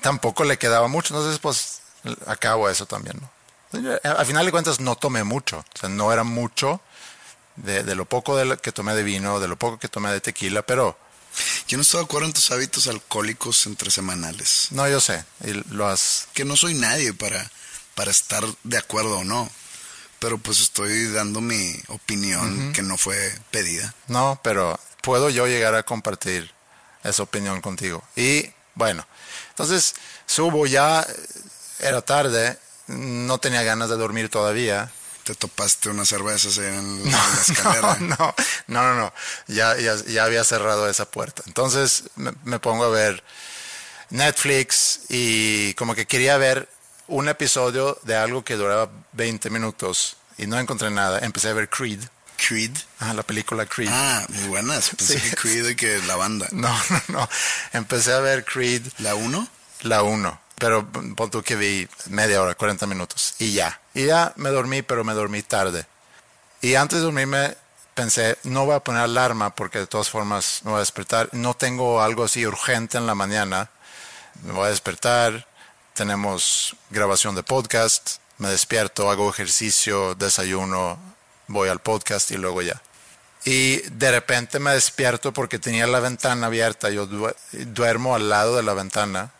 tampoco le quedaba mucho. Entonces, pues, acabo eso también, ¿no? Al final de cuentas, no tomé mucho. O sea, no era mucho de, de lo poco de que tomé de vino, de lo poco que tomé de tequila, pero... Yo no estoy de acuerdo en tus hábitos alcohólicos entre semanales. No, yo sé. Y lo has... Que no soy nadie para, para estar de acuerdo o no pero pues estoy dando mi opinión que no fue pedida. No, pero puedo yo llegar a compartir esa opinión contigo. Y bueno, entonces subo ya, era tarde, no tenía ganas de dormir todavía. ¿Te topaste unas cervezas en, la escalera? No, no, no, no, Ya, ya, había cerrado esa puerta. Entonces me, me pongo a ver Netflix y como que quería ver un episodio de algo que duraba 20 minutos y no encontré nada. Empecé a ver Creed. Creed. Ah, la película Creed. Ah, muy buenas. Pensé que Creed y que la banda. No, no, no. Empecé a ver Creed. ¿La 1? La 1. Pero pon tú que vi media hora, 40 minutos. Y ya. Y ya me dormí, pero me dormí tarde. Y antes de dormirme pensé, no voy a poner alarma porque de todas formas me voy a despertar. No tengo algo así urgente en la mañana. Me voy a despertar, tenemos grabación de podcast, me despierto, hago ejercicio, desayuno, voy al podcast y luego ya. Y de repente me despierto porque tenía la ventana abierta, yo duermo al lado de la ventana,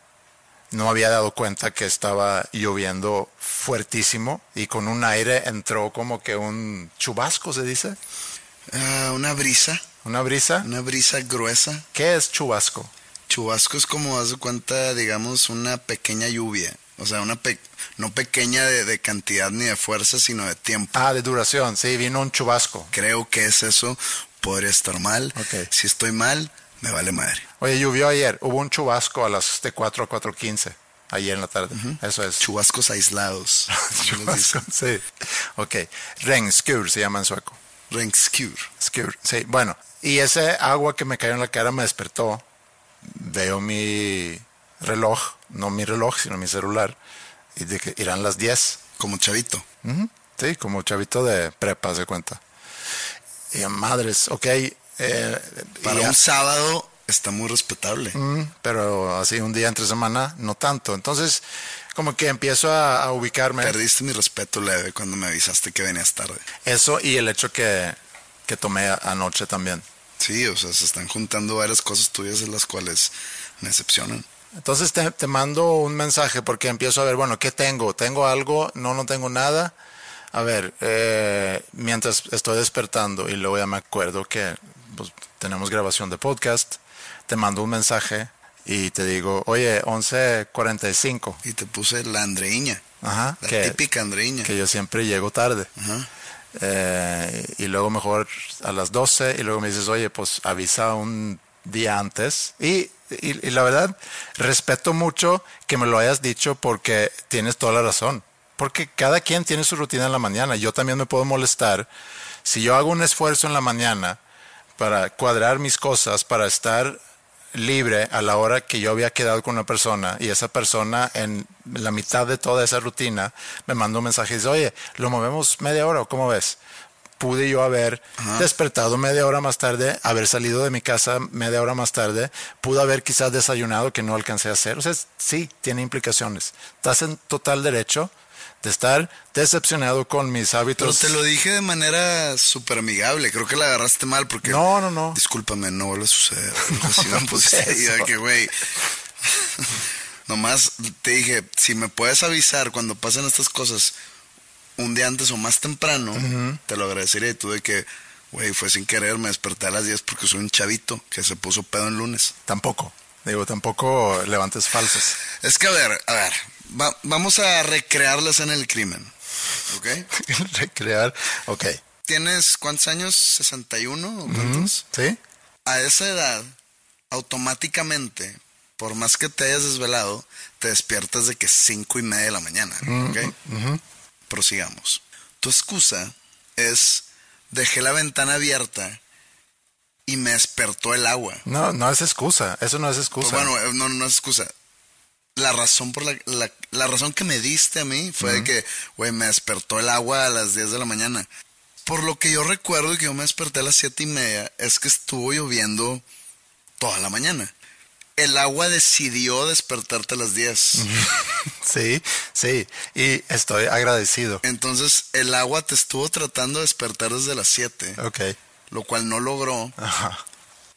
no había dado cuenta que estaba lloviendo fuertísimo y con un aire entró como que un chubasco, se dice. Ah, una brisa. una brisa. Una brisa gruesa. ¿Qué es chubasco? Chubasco es como, haz de cuenta, digamos, una pequeña lluvia. O sea, una pe- no pequeña de, de cantidad ni de fuerza, sino de tiempo. Ah, de duración. Sí, vino un chubasco. Creo que es eso. Podría estar mal. Ok. Si estoy mal, me vale madre. Oye, llovió ayer. Hubo un chubasco a las de 4 a 4.15. Ayer en la tarde. Eso es. Chubascos aislados. les Chubasco, dicen. sí. Ok. Rengskur se llama en sueco. Rengskur. Skur, sí. Bueno, y ese agua que me cayó en la cara me despertó. Veo mi reloj, no mi reloj, sino mi celular. Y de que irán las 10. Como chavito. Ujú, Sí, como chavito de prepa, se cuenta. Y madres, ok. eh, Para y- un sábado está muy respetable. Mm, pero así un día entre semana, no tanto. Entonces, como que empiezo a, a ubicarme. Perdiste mi respeto leve cuando me avisaste que venías tarde. Eso y el hecho que, que tomé anoche también. Sí, o sea, se están juntando varias cosas tuyas en las cuales me decepcionan. Entonces te, te mando un mensaje porque empiezo a ver, bueno, ¿qué tengo? ¿Tengo algo? No, no tengo nada. A ver, eh, mientras estoy despertando y luego ya me acuerdo que pues, tenemos grabación de podcast, te mando un mensaje y te digo, oye, 11.45. Y te puse la Andreiña. Ajá, La que- típica Andreiña. que yo siempre llego tarde. Ajá. Eh, y luego mejor a las 12 y luego me dices, oye, pues avisa un día antes. Y, y- y la verdad, respeto mucho que me lo hayas dicho porque tienes toda la razón. Porque cada quien tiene su rutina en la mañana. Yo también me puedo molestar si yo hago un esfuerzo en la mañana para cuadrar mis cosas, para estar libre a la hora que yo había quedado con una persona y esa persona en la mitad de toda esa rutina me mandó un mensaje y dice, oye, lo movemos media hora cómo ves? Pude yo haber despertado media hora más tarde, haber salido de mi casa media hora más tarde, pude haber quizás desayunado que no alcancé a hacer. O sea, sí, tiene implicaciones. Estás en total derecho de estar decepcionado con mis Pero hábitos. te lo dije de manera súper amigable. Creo que la agarraste mal porque. No, no, no. Discúlpame, no vuelve a suceder. Ahí de Eso. que, güey. Nomás te dije, si me puedes avisar cuando pasen estas cosas un día antes o más temprano, te lo agradecería. Y tú de que, güey, fue sin querer, me desperté a las 10 porque soy un chavito que se puso pedo en lunes. Tampoco. Digo, tampoco levantes falsas. Es que, a ver, a ver, va- vamos a recrearlas en el crimen. ¿Ok? Recrear. Ok. ¿Tienes cuántos años? ¿61 o cuántos? ¿Sí? A esa edad, automáticamente, por más que te hayas desvelado, te despiertas de que cinco y media de la mañana. ¿Ok? Prosigamos. Tu excusa es dejé la ventana abierta y me despertó el agua. No, no es excusa. Eso no es Pues excusa. bueno, eh, no, no es excusa. La razón por la, la, la razón que me diste a mí fue de que, güey, me despertó el agua a las 10 de la mañana. Por lo que yo recuerdo que yo me desperté a las siete y media, es que estuvo lloviendo toda la mañana. El agua decidió despertarte a las 10. Sí, sí. Y estoy agradecido. Entonces, el agua te estuvo tratando de despertar desde las 7, Ok. lo cual no logró. Ajá.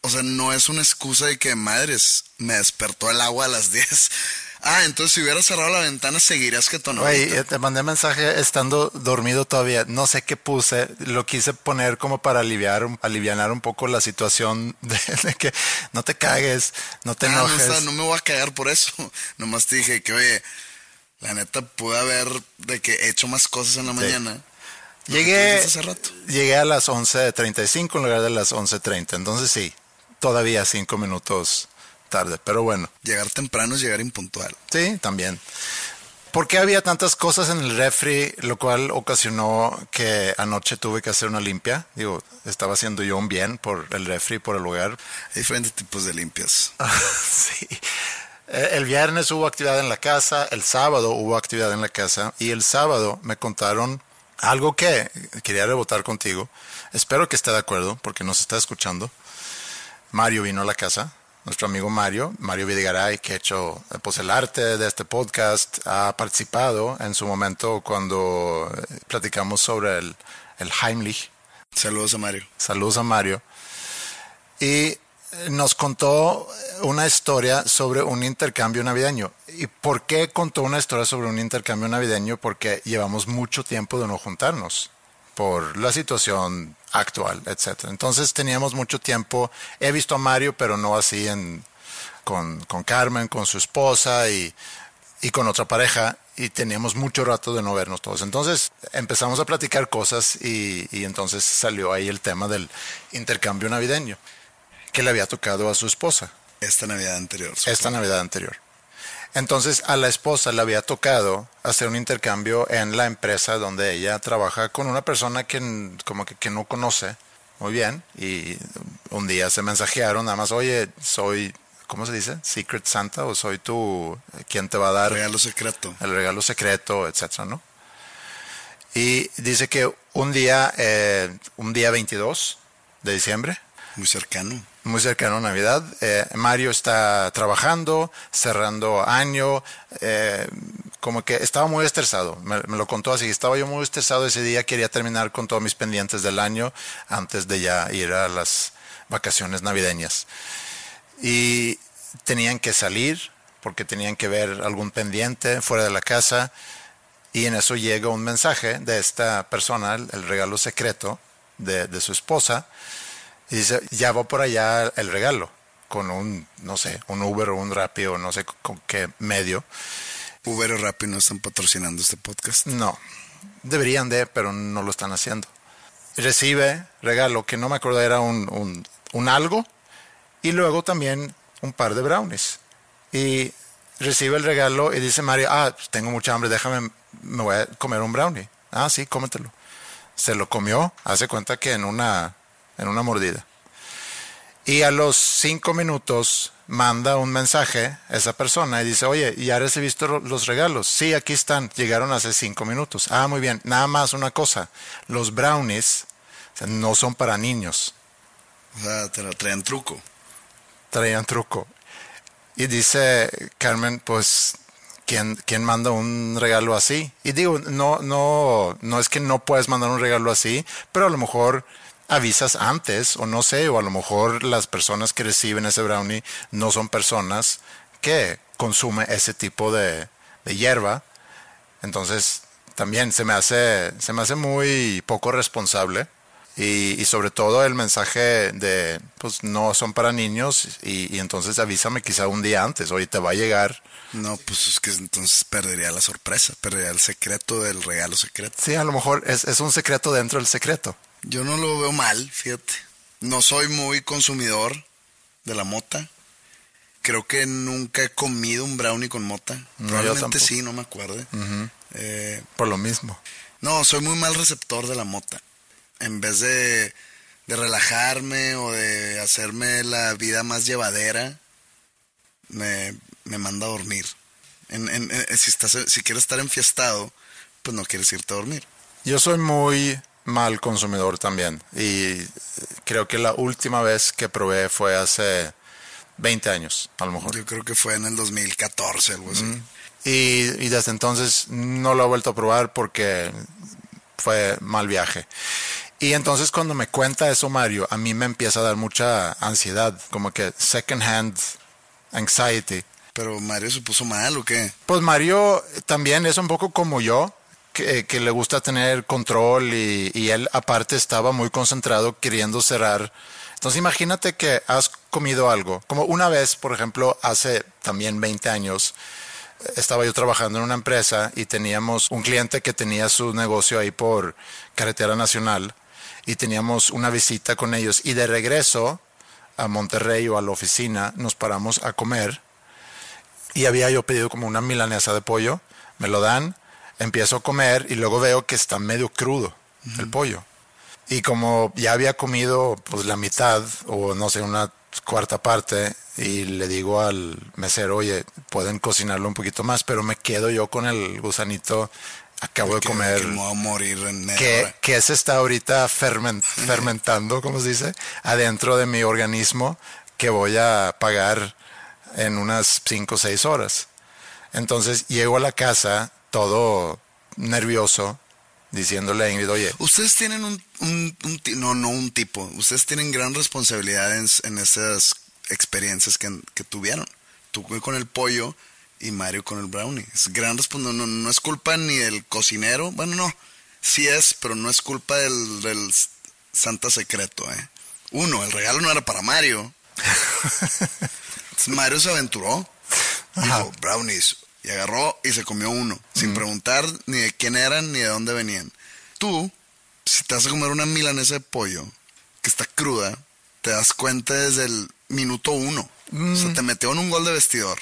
O sea, no es una excusa de que madres, me despertó el agua a las 10. Ah, entonces si hubiera cerrado la ventana, seguirías que tono. Güey, te mandé mensaje estando dormido todavía. No sé qué puse. Lo quise poner como para aliviar, alivianar un poco la situación de, de que no te cagues, no te Ah, no, enojes. está- no me voy a cagar por eso. Nomás te dije que, oye, la neta pude haber de que hecho más cosas en la mañana. Llegué, hace rato. llegué a las 11.35 en lugar de las 11.30. Entonces sí, todavía cinco minutos tarde. Pero bueno. Llegar temprano es llegar impuntual. Sí, también. ¿Por qué había tantas cosas en el refri, lo cual ocasionó que anoche tuve que hacer una limpia? Digo, estaba haciendo yo un bien por el refri, por el lugar. Hay diferentes tipos de limpias. sí. Eh, El viernes hubo actividad en la casa, el sábado hubo actividad en la casa y el sábado me contaron algo que quería rebotar contigo. Espero que esté de acuerdo porque nos está escuchando. Mario vino a la casa, nuestro amigo Mario, Mario Vidigaray, que ha hecho eh, pues, el arte de este podcast, ha participado en su momento cuando eh, platicamos sobre el, el Heimlich. Saludos a Mario. Saludos a Mario. Y eh, nos contó una historia sobre un intercambio navideño. ¿Y por qué contó una historia sobre un intercambio navideño? Porque llevamos mucho tiempo de no juntarnos por la situación actual, etcétera. Entonces teníamos mucho tiempo. He visto a Mario, pero no así en, con, con Carmen, con su esposa y, y con otra pareja y teníamos mucho rato de no vernos todos. Entonces empezamos a platicar cosas y, y, entonces salió ahí el tema del intercambio navideño que le había tocado a su esposa. Esta Navidad anterior. Esta Navidad anterior. Entonces a la esposa le había tocado hacer un intercambio en la empresa donde ella trabaja con una persona que como que, que no conoce muy bien y un día se mensajearon nada más, oye, soy ¿cómo se dice? Secret Santa o soy tú quien te va a dar regalo secreto. El regalo secreto, etcétera, ¿no? Y dice que un día, eh, un día 22 de diciembre. Muy cercano. Muy cercano a Navidad. Eh, Mario está trabajando, cerrando año, eh, como que estaba muy estresado. Me, me, lo contó así. Estaba yo muy estresado ese día. Quería terminar con todos mis pendientes del año antes de ya ir a las vacaciones navideñas. Y tenían que salir porque tenían que ver algún pendiente fuera de la casa. Y en eso llega un mensaje de esta persona, el, el regalo secreto de, de su esposa y dice, ya va por allá el regalo, con un, no sé, un Uber o un Rappi o no sé con qué medio. Uber o Rappi no están patrocinando este podcast. No, deberían de, pero no lo están haciendo. Recibe regalo, que no me acuerdo, era un, un, un algo, y luego también un par de brownies. Y recibe el regalo y dice Mario, ah, pues tengo mucha hambre, déjame, me voy a comer un brownie. Ah, sí, cómetelo. Se lo comió, hace cuenta que en una en una mordida. Y a los cinco minutos manda un mensaje a esa persona y dice, oye, ¿ya recibiste los regalos? Sí, aquí están, llegaron hace cinco minutos. Ah, muy bien, nada más una cosa, los brownies o sea, no son para niños. O sea, traían truco. Traían truco. Y dice Carmen, pues, ¿quién, ¿quién manda un regalo así? Y digo, no, no, no es que no puedes mandar un regalo así, pero a lo mejor avisas antes o no sé, o a lo mejor las personas que reciben ese brownie no son personas que consumen ese tipo de, de hierba. Entonces también se me hace, se me hace muy poco responsable. Y, y, sobre todo el mensaje de, pues no son para niños y, y, entonces avísame quizá un día antes, oye, te va a llegar. No, pues es que entonces perdería la sorpresa, perdería el secreto del regalo secreto. Sí, a lo mejor es, es un secreto dentro del secreto. Yo no lo veo mal, fíjate. No soy muy consumidor de la mota. Creo que nunca he comido un brownie con mota. No, Probablemente sí, no me acuerdo. Uh -huh. eh, Por lo mismo. No, soy muy mal receptor de la mota. En vez de, de relajarme o de hacerme la vida más llevadera, me, me manda a dormir. En, en, en, si, estás, si quieres estar enfiestado, pues no quieres irte a dormir. Yo soy muy mal consumidor también. Y creo que la última vez que probé fue hace 20 años, a lo mejor. Yo creo que fue en el 2014, algo así. Mm. Y, y, desde entonces no lo he vuelto a probar porque fue mal viaje. Y entonces cuando me cuenta eso Mario, a mí me empieza a dar mucha ansiedad, como que second hand anxiety. ¿Pero Mario se puso mal o qué? Pues Mario también es un poco como yo, que, que, le gusta tener control y, y, él aparte estaba muy concentrado queriendo cerrar. Entonces imagínate que has comido algo, como una vez, por ejemplo, hace también 20 años, estaba yo trabajando en una empresa y teníamos un cliente que tenía su negocio ahí por carretera nacional y teníamos una visita con ellos. Y de regreso a Monterrey o a la oficina nos paramos a comer y había yo pedido como una milanesa de pollo, me lo dan, empiezo a comer y luego veo que está medio crudo uh -huh. el pollo. Y como ya había comido pues la mitad o no sé, una cuarta parte y le digo al mesero, oye, pueden cocinarlo un poquito más, pero me quedo yo con el gusanito, acabo que, de comer. Que me voy a morir en que, que se está ahorita ferment, fermentando, como se dice, adentro de mi organismo que voy a pagar en unas 5 o 6 horas. Entonces llego a la casa todo nervioso, diciéndole a Ingrid, oye. Ustedes tienen un, un, un, no, no un tipo, ustedes tienen gran responsabilidad en, en esas experiencias que, que, tuvieron. Tú con el pollo y Mario con el brownie. Es gran no, no, no es culpa ni del cocinero, bueno, no, sí es, pero no es culpa del, del Santa secreto, ¿eh? Uno, el regalo no era para Mario. Mario se aventuró. Dijo, brownies. Y agarró y se comió uno. Sin preguntar ni de quién eran ni de dónde venían. Tú, si te vas a comer una milanesa de pollo que está cruda, te das cuenta desde el minuto uno. O sea, te metió en un gol de vestidor.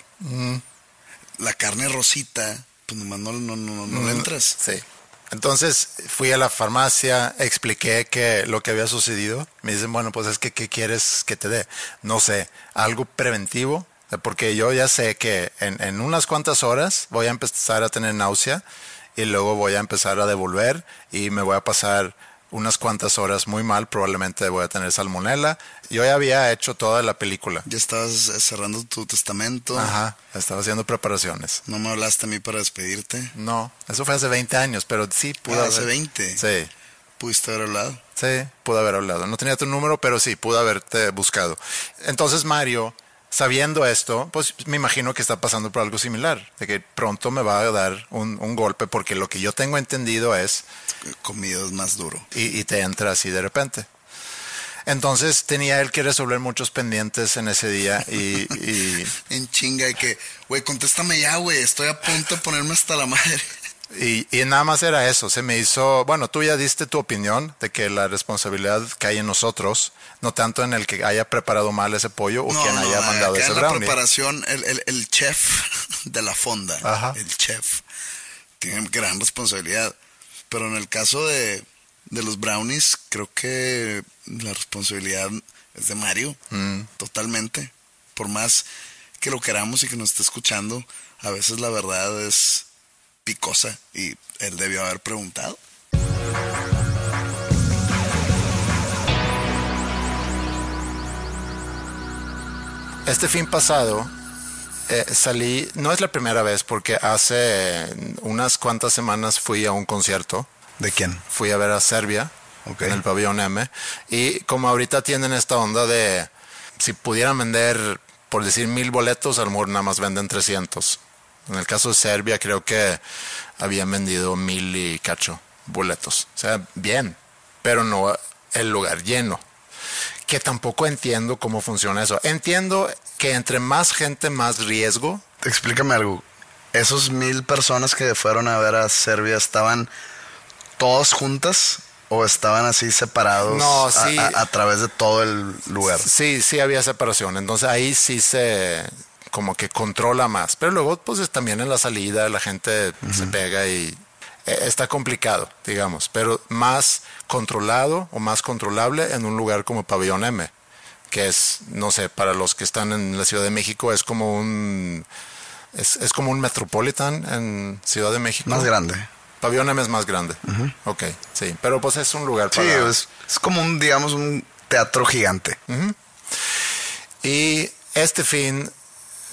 La carne rosita, pues nomás no, no, no, no le entras. Sí. Entonces fui a la farmacia, expliqué que lo que había sucedido. Me dicen, bueno, pues es que, ¿qué quieres que te dé? No sé, algo preventivo, porque yo ya sé que en, en unas cuantas horas voy a empezar a tener náusea y luego voy a empezar a devolver y me voy a pasar unas cuantas horas muy mal, probablemente voy a tener salmonela. Yo ya había hecho toda la película. Ya estabas eh, cerrando tu testamento. Ajá, estaba haciendo preparaciones. No me hablaste a mí para despedirte. No, eso fue hace 20 años, pero sí pude Ah, haber- hace 20. Sí, Pudiste haber hablado. sí, pude haber hablado. No tenía tu número, pero sí, pude haberte buscado. Entonces Mario, sabiendo esto, pues me imagino que está pasando por algo similar, de que pronto me va a dar un, un golpe, porque lo que yo tengo entendido es Comido es más duro. y, y te entra así de repente. Entonces tenía él que resolver muchos pendientes en ese día y, y, En chinga y que, güey, contéstame ya, güey. Estoy a punto de ponerme hasta la madre. Y- y nada más era eso. Se me hizo, bueno, tú ya diste tu opinión de que la responsabilidad cae en nosotros, no tanto en el que haya preparado mal ese pollo o quien haya mandado ese en la preparación, el, el- el chef de la fonda, Ajá. el chef, tiene gran responsabilidad. Pero en el caso de, de los brownies, creo que la responsabilidad es de Mario, Mm. totalmente. Por más que lo queramos y que nos esté escuchando, a veces la verdad es picosa y él debió haber preguntado. Este fin pasado eh, salí, no es la primera vez porque hace unas cuantas semanas fui a un concierto. ¿De quién? Fui a ver a Serbia Ok. en el pabellón M. Y como ahorita tienen esta onda de si pudieran vender, por decir mil boletos, a lo mejor nada más venden 300. En el caso de Serbia creo que habían vendido mil y cacho boletos. O sea, bien, pero no el lugar lleno. Que tampoco entiendo cómo funciona eso. Entiendo que entre más gente, más riesgo. Explícame algo. ¿Esos mil personas que fueron a ver a Serbia estaban todas juntas o estaban así separados No, a- sí. a, a través de todo el lugar? Sí, sí había separación. Entonces ahí sí se como que controla más. Pero luego, pues es también en la salida la gente se pega y eh, está complicado, digamos. Pero más controlado o más controlable en un lugar como Pabellón M, que es, no sé, para los que están en la Ciudad de México es como un es, es como un metropolitan en Ciudad de México. Más grande. Pabellón M es más grande. Ok, sí. Pero pues es un lugar Sí, para... es, es como un, digamos, un teatro gigante. Y este fin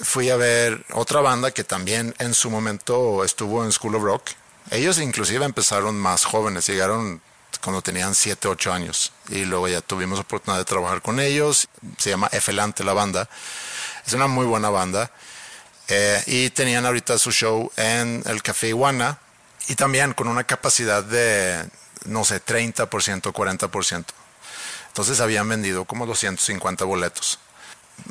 fui a ver otra banda que también en su momento estuvo en School of Rock. Ellos inclusive empezaron más jóvenes, llegaron cuando tenían 7, 8 años. Y luego ya tuvimos oportunidad de trabajar con ellos. Se llama Efelante la banda. Es una muy buena banda. Eh, y tenían ahorita su show en el Café Iguana. Y también con una capacidad de, no sé, 30%, 40%. Entonces habían vendido como 250 boletos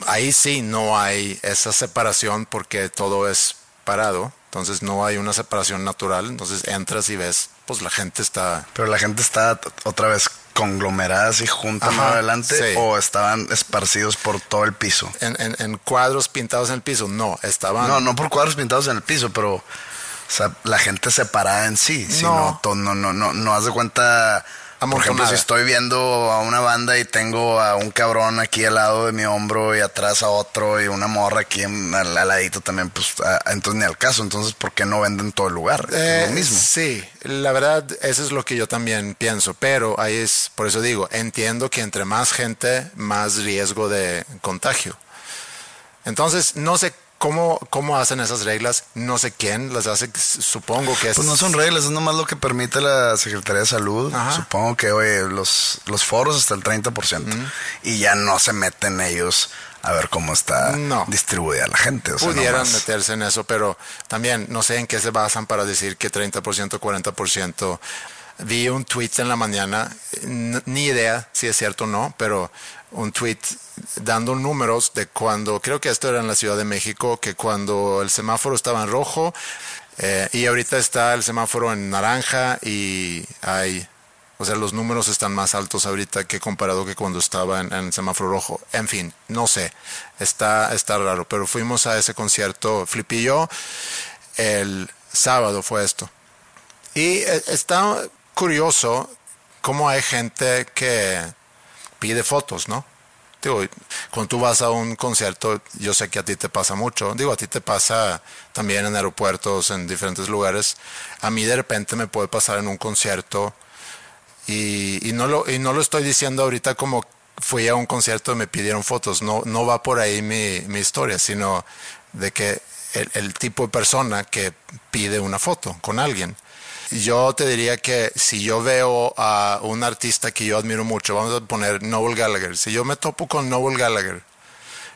ahí sí no hay esa separación porque todo es parado. Entonces no hay una separación natural. Entonces entras y ves, pues la gente está... Pero la gente está otra vez conglomerada así junta Ajá, más adelante sí. o estaban esparcidos por todo el piso. En, en- en cuadros pintados en el piso. No, estaban... No, no por cuadros pintados en el piso, pero o sea, la gente separada en sí. No. no, to- no, no, no, no haz de cuenta. Por ejemplo, si estoy viendo a una banda y tengo a un cabrón aquí al lado de mi hombro y atrás a otro y una morra aquí en- al, al ladito también, pues a- entonces ni al caso. Entonces, ¿por qué no venden todo el lugar? Eh, es lo mismo. Sí, la verdad, eso es lo que yo también pienso, pero ahí es, por eso digo, entiendo que entre más gente, más riesgo de contagio. Entonces, no sé cómo, cómo hacen esas reglas, no sé quién las hace, supongo que es... Pues no son reglas, es nomás lo que permite la Secretaría de Salud. Ajá. Supongo que, oye, los, los foros hasta el 30%. Y ya no se meten ellos a ver cómo está No. distribuida la gente. O sea, pudieran nomás- meterse en eso, pero también no sé en qué se basan para decir que 30%, 40%. vi un tweet en la mañana, ni idea si es cierto o no, pero un tweet dando números de cuando, creo que esto era en la Ciudad de México, que cuando el semáforo estaba en rojo eh, y ahorita está el semáforo en naranja y hay, o sea, los números están más altos ahorita que comparado que cuando estaba en, en el semáforo rojo. En fin, no sé, está, está raro, pero fuimos a ese concierto, Flip y yo, el sábado fue esto. Y eh, está curioso cómo hay gente que pide fotos, ¿no? Digo, cuando tú vas a un concierto, yo sé que a ti te pasa mucho. Digo, a ti te pasa también en aeropuertos, en diferentes lugares. A mí de repente me puede pasar en un concierto y, no, lo, y no lo estoy diciendo ahorita como fui a un concierto y me pidieron fotos. No, no va por ahí mi, mi historia, sino de que el tipo de persona que pide una foto con alguien. Yo te diría que si yo veo a un artista que yo admiro mucho, vamos a poner Noel Gallagher, si yo me topo con Noel Gallagher,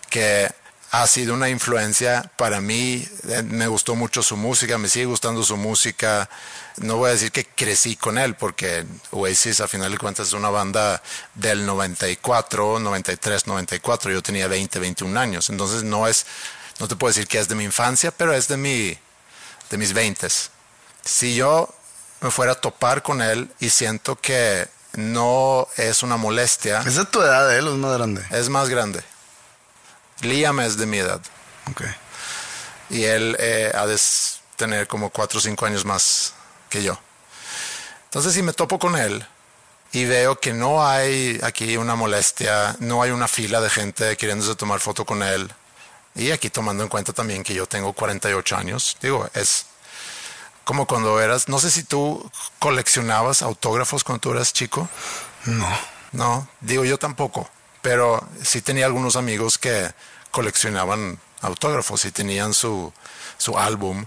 que ha sido una influencia para mí, eh, me gustó mucho su música, me sigue gustando su música, no voy a decir que crecí con él, porque Oasis a final de cuentas es una banda del 94, 93, 94, yo tenía 20, 21 años, entonces no es, no te puedo decir que es de mi infancia, pero es de mi, de mis 20 si yo me fuera a topar con él y siento que no es una molestia, Es de tu edad, él es más grande. es más grande. Liam es de mi edad Ok. y él eh, ha de tener como 4 o 5 años más que yo. Entonces si me topo con él y veo que no hay aquí una molestia, no hay una fila de gente queriéndose tomar foto con él, y aquí tomando en cuenta también que yo tengo 48 años, digo, es como cuando eras, no sé si tú coleccionabas autógrafos cuando tú eras chico. No. No, digo yo tampoco, pero sí tenía algunos amigos que coleccionaban autógrafos y tenían su, su álbum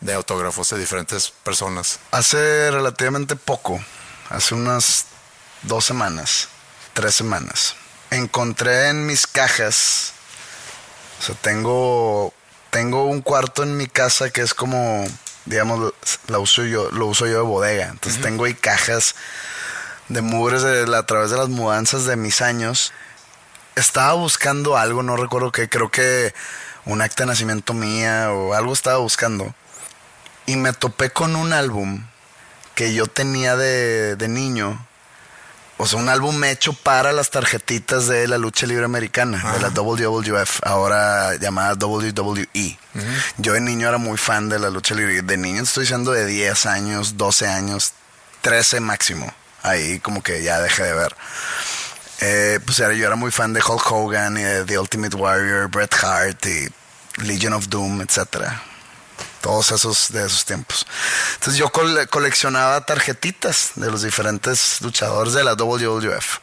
de autógrafos de diferentes personas. Hace relativamente poco, hace unas dos semanas, tres semanas, encontré en mis cajas, o sea, tengo, tengo un cuarto en mi casa que es como, digamos, la uso yo, lo uso yo de bodega. Entonces tengo ahí cajas de mugres de la- a través de las mudanzas de mis años. Estaba buscando algo, no recuerdo qué, creo que un acta de nacimiento mía o algo estaba buscando. Y me topé con un álbum que yo tenía de, de niño. O sea, un álbum hecho para las tarjetitas de la lucha libre americana, de la WWF, ahora llamada WWE. Yo de niño era muy fan de la lucha libre. De niño estoy diciendo de 10 años, 12 años, 13 máximo. Ahí como que ya dejé de ver. Eh, pues era, yo era muy fan de Hulk Hogan y de The Ultimate Warrior, Bret Hart y Legion of Doom, etcétera todos esos de esos tiempos. Entonces yo cole- coleccionaba tarjetitas de los diferentes luchadores de la WWF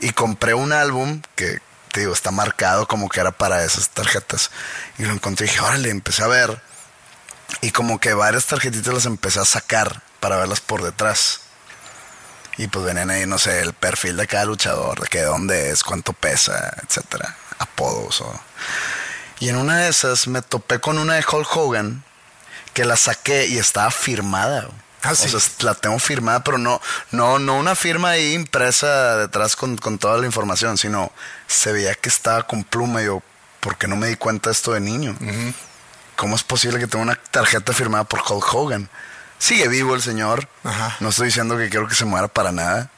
y compré un álbum que te digo está marcado como que era para esas tarjetas y lo encontré y dije, órale, empecé a ver y como que varias tarjetitas las empecé a sacar para verlas por detrás. Y pues venían ahí, no sé, el perfil de cada luchador, de que dónde es, cuánto pesa, etcétera, apodos o... Y en una de esas me topé con una de Hulk Hogan que la saqué y estaba firmada. Ah, sí. O sea, la tengo firmada, pero no, no, no una firma ahí impresa detrás con, con toda la información, sino se veía que estaba con pluma. Y yo, ¿por qué no me di cuenta de esto de niño? ¿Cómo es posible que tenga una tarjeta firmada por Hulk Hogan? Sigue vivo el señor. Ajá. No estoy diciendo que quiero que se muera para nada.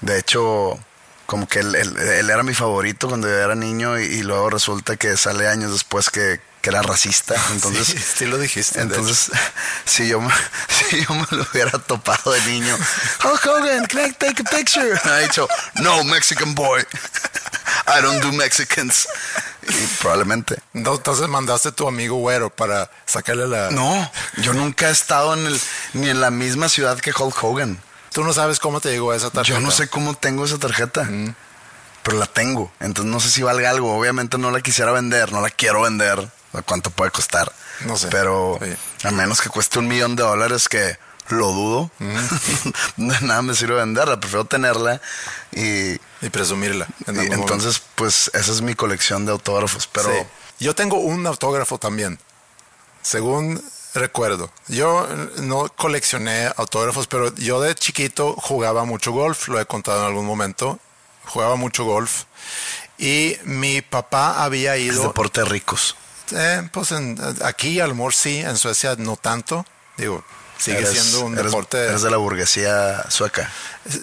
De hecho, como que él, él- él era mi favorito cuando yo era niño y, y luego resulta que sale años después que, que era racista. Entonces, sí, sí lo dijiste. de entonces, si yo, me, si yo me lo hubiera topado de niño, Hulk Hogan, can I take a picture? Me ha dicho, no, Mexican boy. I don't do Mexicans. Y probablemente. No, entonces mandaste a tu amigo güero para sacarle la... No, yo nunca he estado en el, ni en la misma ciudad que Hulk Hogan. Tú no sabes cómo te llegó esa tarjeta. Yo no sé cómo tengo esa tarjeta, pero la tengo. Entonces no sé si valga algo. Obviamente no la quisiera vender, no la quiero vender. ¿A ¿Cuánto puede costar? No sé. Pero a menos que cueste un millón de dólares, que lo dudo, de nada me sirve venderla. Prefiero tenerla y, Y presumirla. en y entonces, pues esa es mi colección de autógrafos. Pero Sí. Yo tengo un autógrafo también. Según recuerdo. Yo no coleccioné autógrafos, pero yo de chiquito jugaba mucho golf, lo he contado en algún momento. Jugaba mucho golf. Y mi papá había Es ido. deporte de ricos. Eh, pues en- aquí, a lo mejor sí, en Suecia no tanto. Digo, sigue Eres- siendo un eres- deporte. Eres de la burguesía sueca.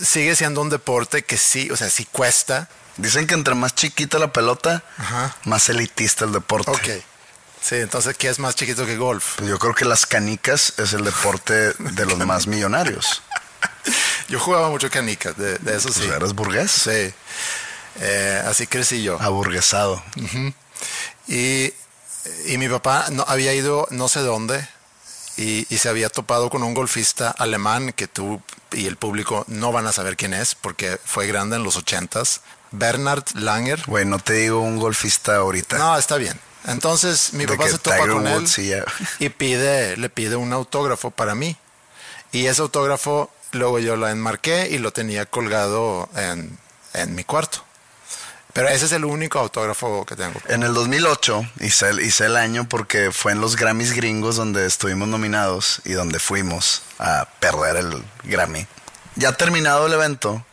Sigue siendo un deporte que sí, o sea, sí cuesta. Dicen que entre más chiquita la pelota, Ajá. más elitista el deporte. Ok. Sí, entonces, ¿qué es más chiquito que golf? Pues yo creo que las canicas es el deporte de los más millonarios. Yo jugaba mucho canicas, de, de eso sí. Pues eres burgués. Sí. Eh, así crecí yo. Aburguesado. Y, y mi papá no, había ido no sé dónde y, y se había topado con un golfista alemán que tú y el público no van a saber quién es porque fue grande en los ochentas. Bernard Langer. Güey, no te digo un golfista ahorita. No, está bien. Entonces mi De papá se topa Tiger con él Woods y ya. y pide, le pide un autógrafo para mí. Y ese autógrafo luego yo lo enmarqué y lo tenía colgado en, en mi cuarto. Pero ese es el único autógrafo que tengo. En el 2008 hice el, hice el año porque fue en los Grammys gringos donde estuvimos nominados y donde fuimos a perder el Grammy. Ya terminado el evento,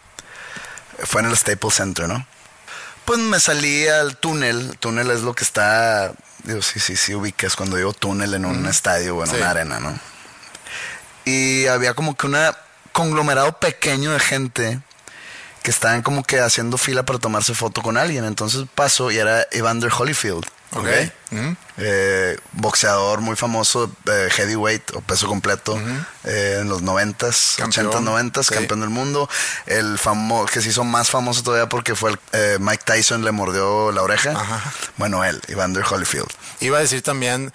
fue en el Staples Center, ¿no? Pues me salí al túnel. El túnel es lo que está. Digo, sí, sí, sí, ubicas cuando digo túnel en un estadio o en Sí. una arena, ¿no? Y había como que un conglomerado pequeño de gente que estaban como que haciendo fila para tomarse foto con alguien. Entonces paso y era Evander Holyfield. Ok. ¿ok? Ujú. Eh, boxeador muy famoso, eh, heavyweight o peso completo, eh, en los noventas, Campeón, ochentas, noventas, sí. campeón del mundo. El famoso, que se hizo más famoso todavía porque fue el, eh, Mike Tyson le mordió la oreja. Ajá. Bueno, él, Evander Holyfield. Iba a decir también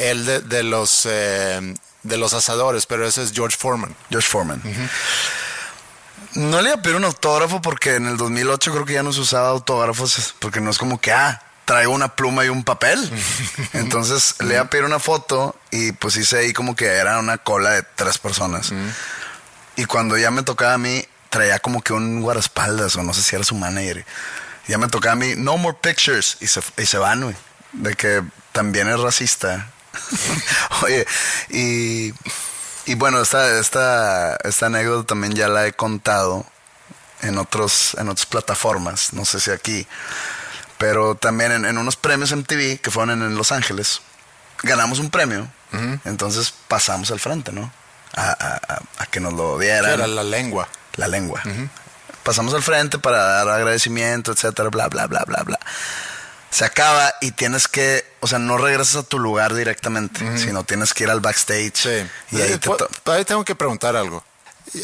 el de, de los eh, de los asadores, pero ese es George Foreman. George Foreman. No le iba a pedir un autógrafo porque en el 2008 creo que ya no se usaba autógrafos porque no es como que, ah, traigo una pluma y un papel. Entonces le iba a pedir una foto y pues hice ahí como que era una cola de tres personas. Y cuando ya me tocaba a mí, traía como que un guardaespaldas o no sé si era su manager. Ya me tocaba a mí, no more pictures. Y se, y se van, güey. De que también es racista. Oye, y, y bueno, esta, esta, esta anécdota también ya la he contado en, otros, en otras plataformas. No sé si aquí. Pero también en, en unos premios MTV que fueron en, en Los Ángeles, ganamos un premio. Entonces pasamos al frente, ¿no? A, a- a- a que nos lo dieran era la lengua. la lengua. Pasamos al frente para dar agradecimiento, etcétera, bla, bla, bla, bla, bla. Se acaba y tienes que, o sea, no regresas a tu lugar directamente, sino tienes que ir al backstage. Sí. Y ahí Eh, te to- Todavía tengo que preguntar algo.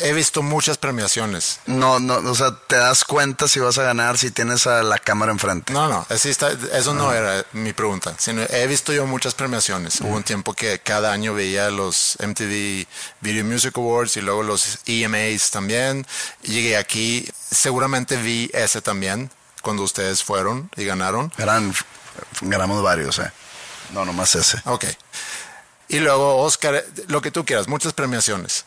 He visto muchas premiaciones. No, no, o sea, te das cuenta si vas a ganar si tienes a la cámara enfrente. No, no, así está, eso no era mi pregunta. Sino he visto yo muchas premiaciones. Hubo un tiempo que cada año veía los MTV Video Music Awards y luego los EMAs también. Llegué aquí, seguramente vi ese también cuando ustedes fueron y ganaron. Eran, ganamos varios, eh. No, nomás ese. Ok. Y luego, Oscar, lo que tú quieras, muchas premiaciones.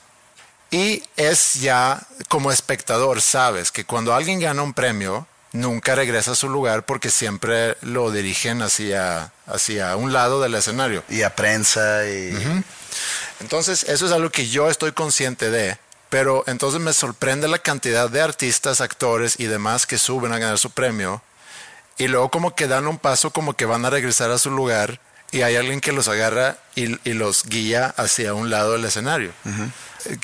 Y es ya como espectador, sabes que cuando alguien gana un premio, nunca regresa a su lugar porque siempre lo dirigen hacia, hacia un lado del escenario. Y a prensa y... Entonces, eso es algo que yo estoy consciente de, pero entonces me sorprende la cantidad de artistas, actores y demás que suben a ganar su premio. Y luego como que dan un paso como que van a regresar a su lugar y hay alguien que los agarra y, y los guía hacia un lado del escenario.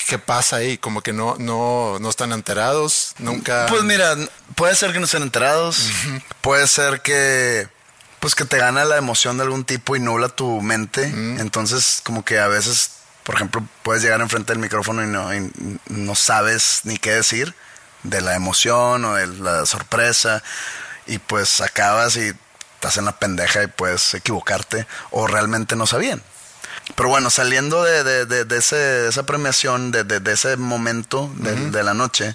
¿Qué pasa ahí? Como que no, no, no están enterados, nunca... Pues mira, puede ser que no estén enterados, puede ser que pues que te gana la emoción de algún tipo y nubla tu mente, entonces como que a veces, por ejemplo, puedes llegar enfrente del micrófono y no, y no sabes ni qué decir de la emoción o de la sorpresa y pues acabas y estás en la pendeja y puedes equivocarte o realmente no sabían. Pero bueno, saliendo de, de- de- de ese- esa premiación, de, ese momento de, de la noche,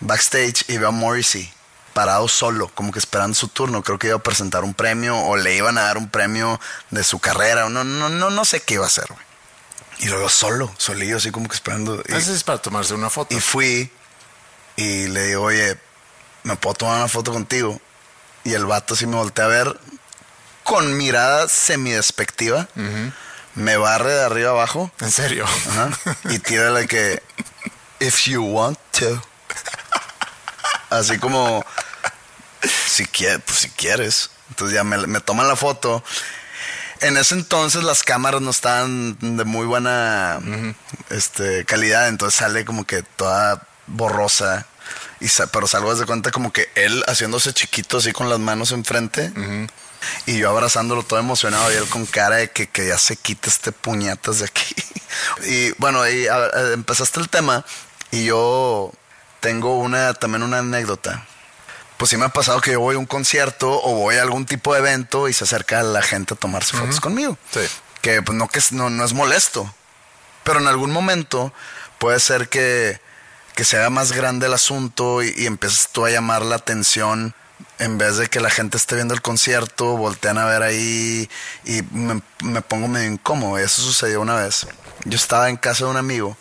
backstage y veo a Morrissey parado solo, como que esperando su turno. Creo que iba a presentar un premio o le iban a dar un premio de su carrera. o No, no, no, no sé qué iba a hacer, güey. Y luego solo, solillo, así como que esperando. Y, Ese es para tomarse una foto. y fui y le digo, oye, ¿me puedo tomar una foto contigo? Y el vato así me voltea a ver con mirada semidespectiva. me barre de arriba abajo En serio. ajá, y tira la que, if you want to. Así como, si, quie- pues, si quieres. Entonces ya me, me toman la foto. En ese entonces las cámaras no estaban de muy buena este, calidad, entonces sale como que toda borrosa. Y sa- pero salgo de cuenta como que él haciéndose chiquito así con las manos enfrente. Y yo abrazándolo todo emocionado y él con cara de que, que ya se quite este puñetas de aquí. y bueno, y a- a- empezaste el tema y yo tengo una también una anécdota. Pues sí me ha pasado que yo voy a un concierto o voy a algún tipo de evento y se acerca la gente a tomarse fotos conmigo. Sí. Que pues no que es- no, no es molesto. Pero en algún momento puede ser que, que se haga más grande el asunto y, y empieces tú a llamar la atención. En vez de que la gente esté viendo el concierto, voltean a ver ahí y me, me pongo medio incómodo. Eso sucedió una vez. Yo estaba en casa de un amigo.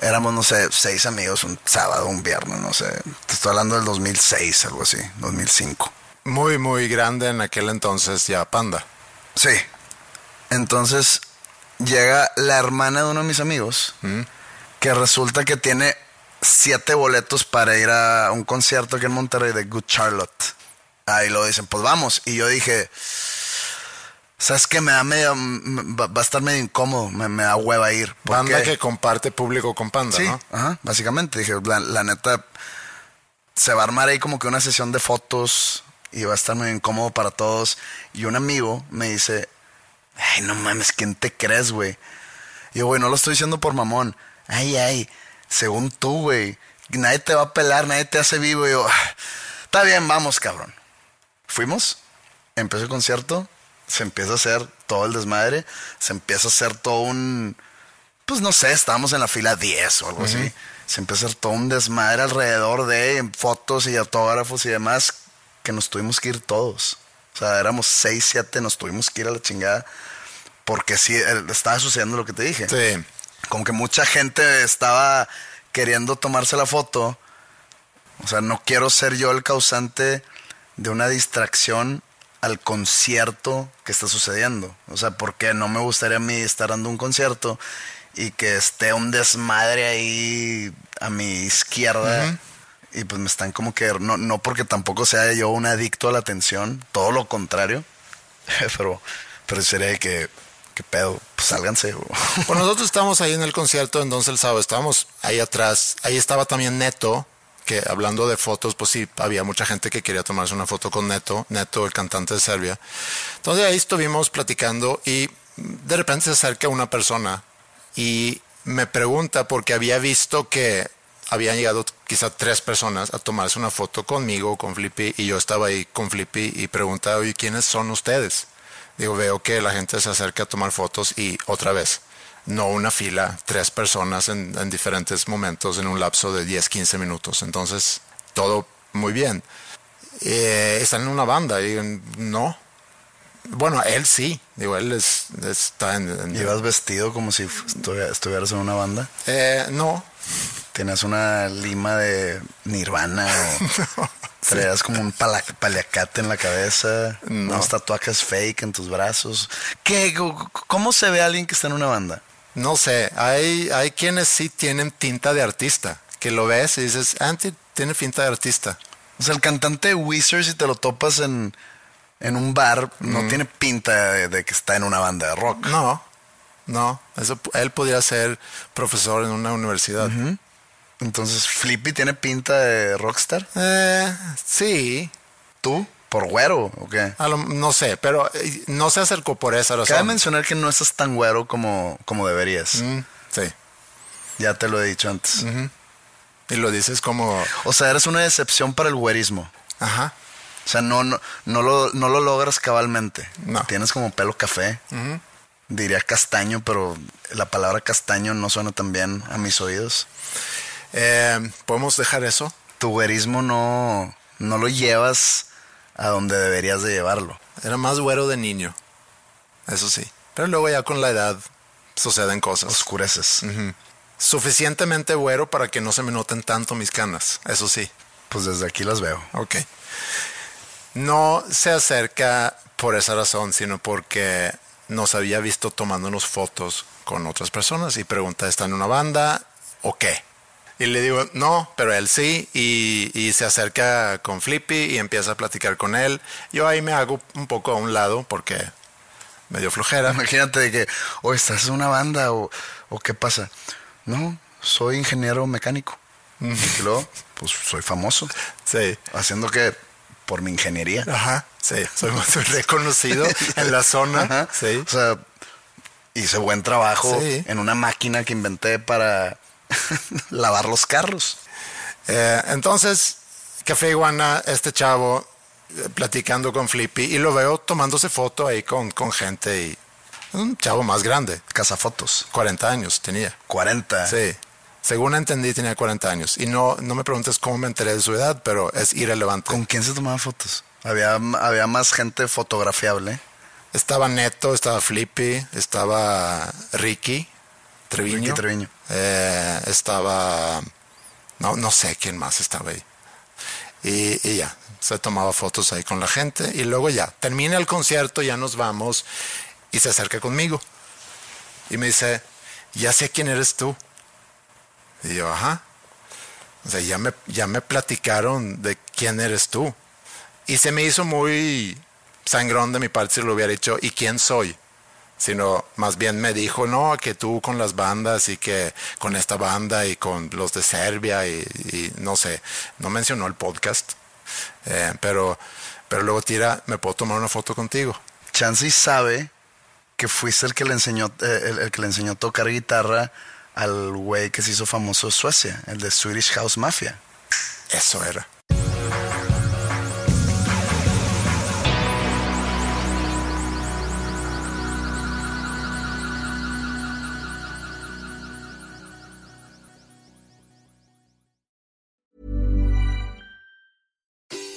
Éramos, no sé, seis amigos, un sábado, un viernes, no sé. Te estoy hablando del 2006, algo así, 2005. Muy, muy grande en aquel entonces ya Panda. Sí. Entonces llega la hermana de uno de mis amigos, que resulta que tiene siete boletos para ir a un concierto aquí en Monterrey de Good Charlotte. Ahí lo dicen, pues vamos. Y yo dije, ¿sabes qué? Me da medio, va a estar medio incómodo, me, me da hueva ir. Banda que comparte público con Panda, Sí, ¿no? ajá, básicamente. Dije, la, la neta, se va a armar ahí como que una sesión de fotos y va a estar muy incómodo para todos. Y un amigo me dice, ay, no mames, ¿quién te crees, güey? Y yo, güey, no lo estoy diciendo por mamón. Ay, ay, según tú, güey, nadie te va a pelar, nadie te hace vivo. Y yo, "Ah, está bien, vamos, cabrón. Fuimos, empezó el concierto, se empieza a hacer todo el desmadre, se empieza a hacer todo un pues no sé, estábamos en la fila 10 o algo así. Se empezó a hacer todo un desmadre alrededor de fotos y autógrafos y demás que nos tuvimos que ir todos. O sea, éramos 6, 7, nos tuvimos que ir a la chingada porque sí, eh, estaba sucediendo lo que te dije. Sí. Como que mucha gente estaba queriendo tomarse la foto. O sea, no quiero ser yo el causante de una distracción al concierto que está sucediendo. O sea, porque no me gustaría a mí estar dando un concierto y que esté un desmadre ahí a mi izquierda. Y pues me están como que, no, no porque tampoco sea yo un adicto a la atención, todo lo contrario. pero, pero sería que, que pedo, pues sálganse. Pues nosotros estábamos ahí en el concierto, entonces el sábado estábamos ahí atrás. Ahí estaba también Neto, que hablando de fotos, pues sí, había mucha gente que quería tomarse una foto con Neto, Neto, el cantante de Serbia. Entonces ahí estuvimos platicando y de repente se acerca una persona y me pregunta porque había visto que habían llegado quizá tres personas a tomarse una foto conmigo, con Flippy, y yo estaba ahí con Flippy y preguntaba, oye, ¿quiénes son ustedes? Digo, veo que la gente se acerca a tomar fotos y otra vez, no una fila, tres personas en, en diferentes momentos en un lapso de 10, 15 minutos. Entonces, todo muy bien. Eh, están en una banda y no. Bueno, él sí, digo, él es, está en... en- Ibas vestido como si estuvi- estuvieras en una banda. Eh, no, Tenías una lima de Nirvana o traías como un pala- paliacate en la cabeza, No. unos tatuajes fake en tus brazos. ¿Qué? ¿Cómo- ¿Cómo se ve a alguien que está en una banda? No sé. Hay, hay quienes sí tienen tinta de artista, que lo ves y dices, ah, ti- tiene pinta de artista. O sea, el cantante de Wizard, si te lo topas en, en un bar, no tiene pinta de, de que está en una banda de rock. No, no. Eso, él podría ser profesor en una universidad. Entonces, Flippy tiene pinta de rockstar. Eh, sí, ¿Tú? ¿Por güero o qué? a lo- no sé, pero eh, no se acercó por esa razón. Cabe mencionar que no estás tan güero como, como deberías. Mm, sí. Ya te lo he dicho antes. Y lo dices como, O sea, eres una decepción para el güerismo. ajá, O sea, no, no, no, lo, no lo logras cabalmente. No. Tienes como pelo café. Diría castaño, pero la palabra castaño no suena tan bien a mis oídos. eh, podemos dejar eso. Tu güerismo no, no lo llevas a donde deberías de llevarlo. Era más güero de niño, eso sí. Pero luego ya con la edad suceden cosas. Oscureces. Suficientemente güero para que no se me noten tanto mis canas, eso sí. Pues desde aquí las veo. Ok. No se acerca por esa razón, sino porque nos había visto tomándonos fotos con otras personas y pregunta, ¿está en una banda o qué? Y le digo, no, pero él sí, y, y, se acerca con Flippy y empieza a platicar con él. Yo ahí me hago un poco a un lado porque me dio flojera. Imagínate de que, o estás en una banda o, o qué pasa. No, soy ingeniero mecánico. Y luego, pues soy famoso. Sí. Haciendo que por mi ingeniería. Ajá, sí, soy reconocido en la zona. Ajá. Sí. O sea, hice buen trabajo Sí. en una máquina que inventé para lavar los carros. Eh, entonces, Café Iguana, este chavo eh, platicando con Flippy y lo veo tomándose foto ahí con, con gente y un chavo más grande, Cazafotos. 40 años tenía. 40. Sí. Según entendí, tenía 40 años. Y no, no me preguntes cómo me enteré de su edad, pero es irrelevante. ¿Con quién se tomaban fotos? Había, había más gente fotografiable. Estaba Neto, estaba Flippy, estaba Ricky Treviño. Ricky Treviño. Eh, estaba. No, no sé quién más estaba ahí. Y, y ya, se tomaba fotos ahí con la gente. Y luego ya, termina el concierto, ya nos vamos. Y se acerca conmigo. Y me dice, ya sé quién eres tú. Y yo, ajá. O sea, ya me, ya me platicaron de quién eres tú. Y se me hizo muy sangrón de mi parte si lo hubiera dicho, ¿y quién soy? Sino más bien me dijo, no, que tú con las bandas y que con esta banda y con los de Serbia y, y no sé, no mencionó el podcast. Eh, pero, pero luego tira, ¿me puedo tomar una foto contigo? Chansey sabe que fuiste el que le enseñó, eh, el, el que le enseñó a tocar guitarra al güey que se hizo famoso en Suecia, el de Swedish House Mafia. Eso era.